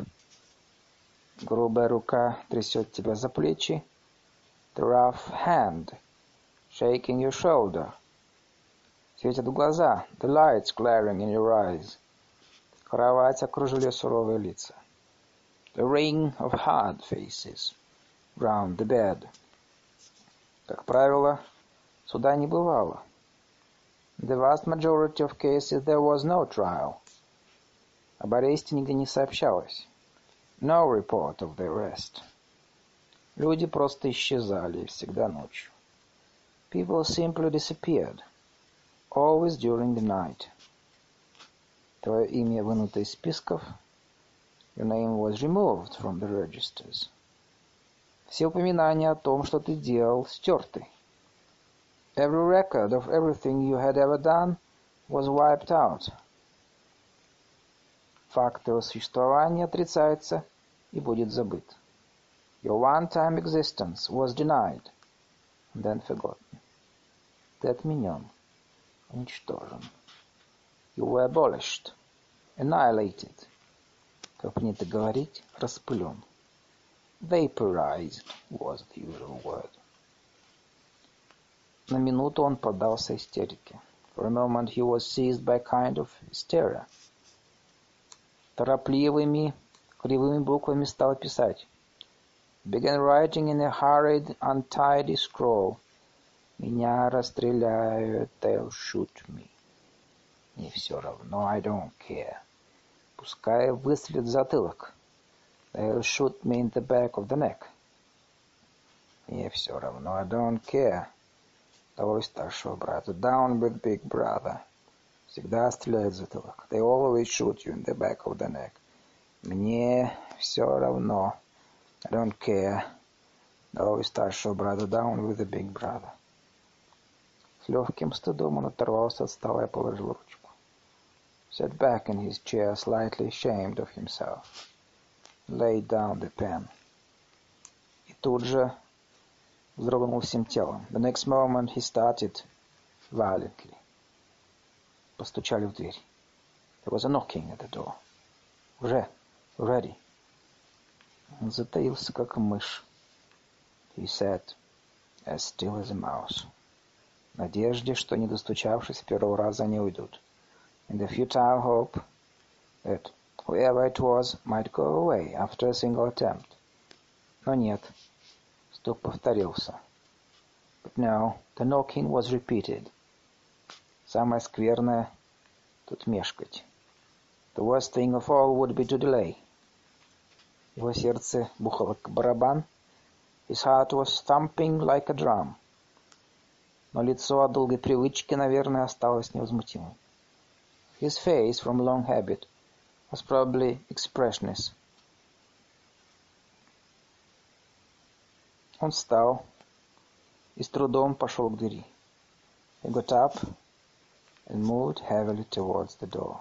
Грубая рука трясет тебя за плечи. The rough hand shaking your shoulder. Светят в глаза. The lights glaring in your eyes. Кровать окружили суровые лица. The ring of hard faces round the bed. Как правило, суда не бывало. In the vast majority of cases there was no trial. Об аресте нигде не сообщалось. No report of the arrest. Люди просто исчезали, всегда ночью. People simply disappeared, always during the night. Твое имя вынуто из списков. Your name was removed from the registers. Все упоминания о том, что ты делал, стерты. Every record of everything you had ever done was wiped out. Факт его существования отрицается и будет забыт. Your one-time existence was denied and then forgotten. Ты отменен, уничтожен. You were abolished, annihilated. Как принято говорить, распылен. Vaporized was the usual word. На минуту он поддался истерике. For a moment he was seized by a kind of hysteria. Торопливыми кривыми буквами стал писать. Began writing in a hurried, untidy scroll. Меня расстреляют, they'll shoot me. Мне все равно, I don't care. Пускай выстрелит в затылок. They'll shoot me in the back of the neck. Мне все равно, I don't care. Того старшего брата. Down with big brother. Всегда стреляют в затылок. They always shoot you in the back of the neck. Мне все равно. I don't care. Always старшего брата down with the big brother. С легким стыдом он оторвался от стола и положил ручку. Sat back in his chair, slightly ashamed of himself. Laid down the pen. И тут же вздрогнул всем телом. The next moment he started violently. Постучали в дверь. There was a knocking at the door. Уже, ready. Он затаился, как мышь. He sat as still as a mouse. В надежде, что не достучавшись первого раза они уйдут. In the futile hope that whoever it was might go away after a single attempt. Но нет. Стук повторился. But no, the knocking was repeated. Самое скверное — тут мешкать. The worst thing of all would be to delay. Его сердце бухало как барабан. His heart was thumping like a drum. Но лицо от долгой привычки, наверное, осталось невозмутимым. His face, from long habit, was probably expressionless. Он встал и с трудом пошел к двери. He got up and moved heavily towards the door.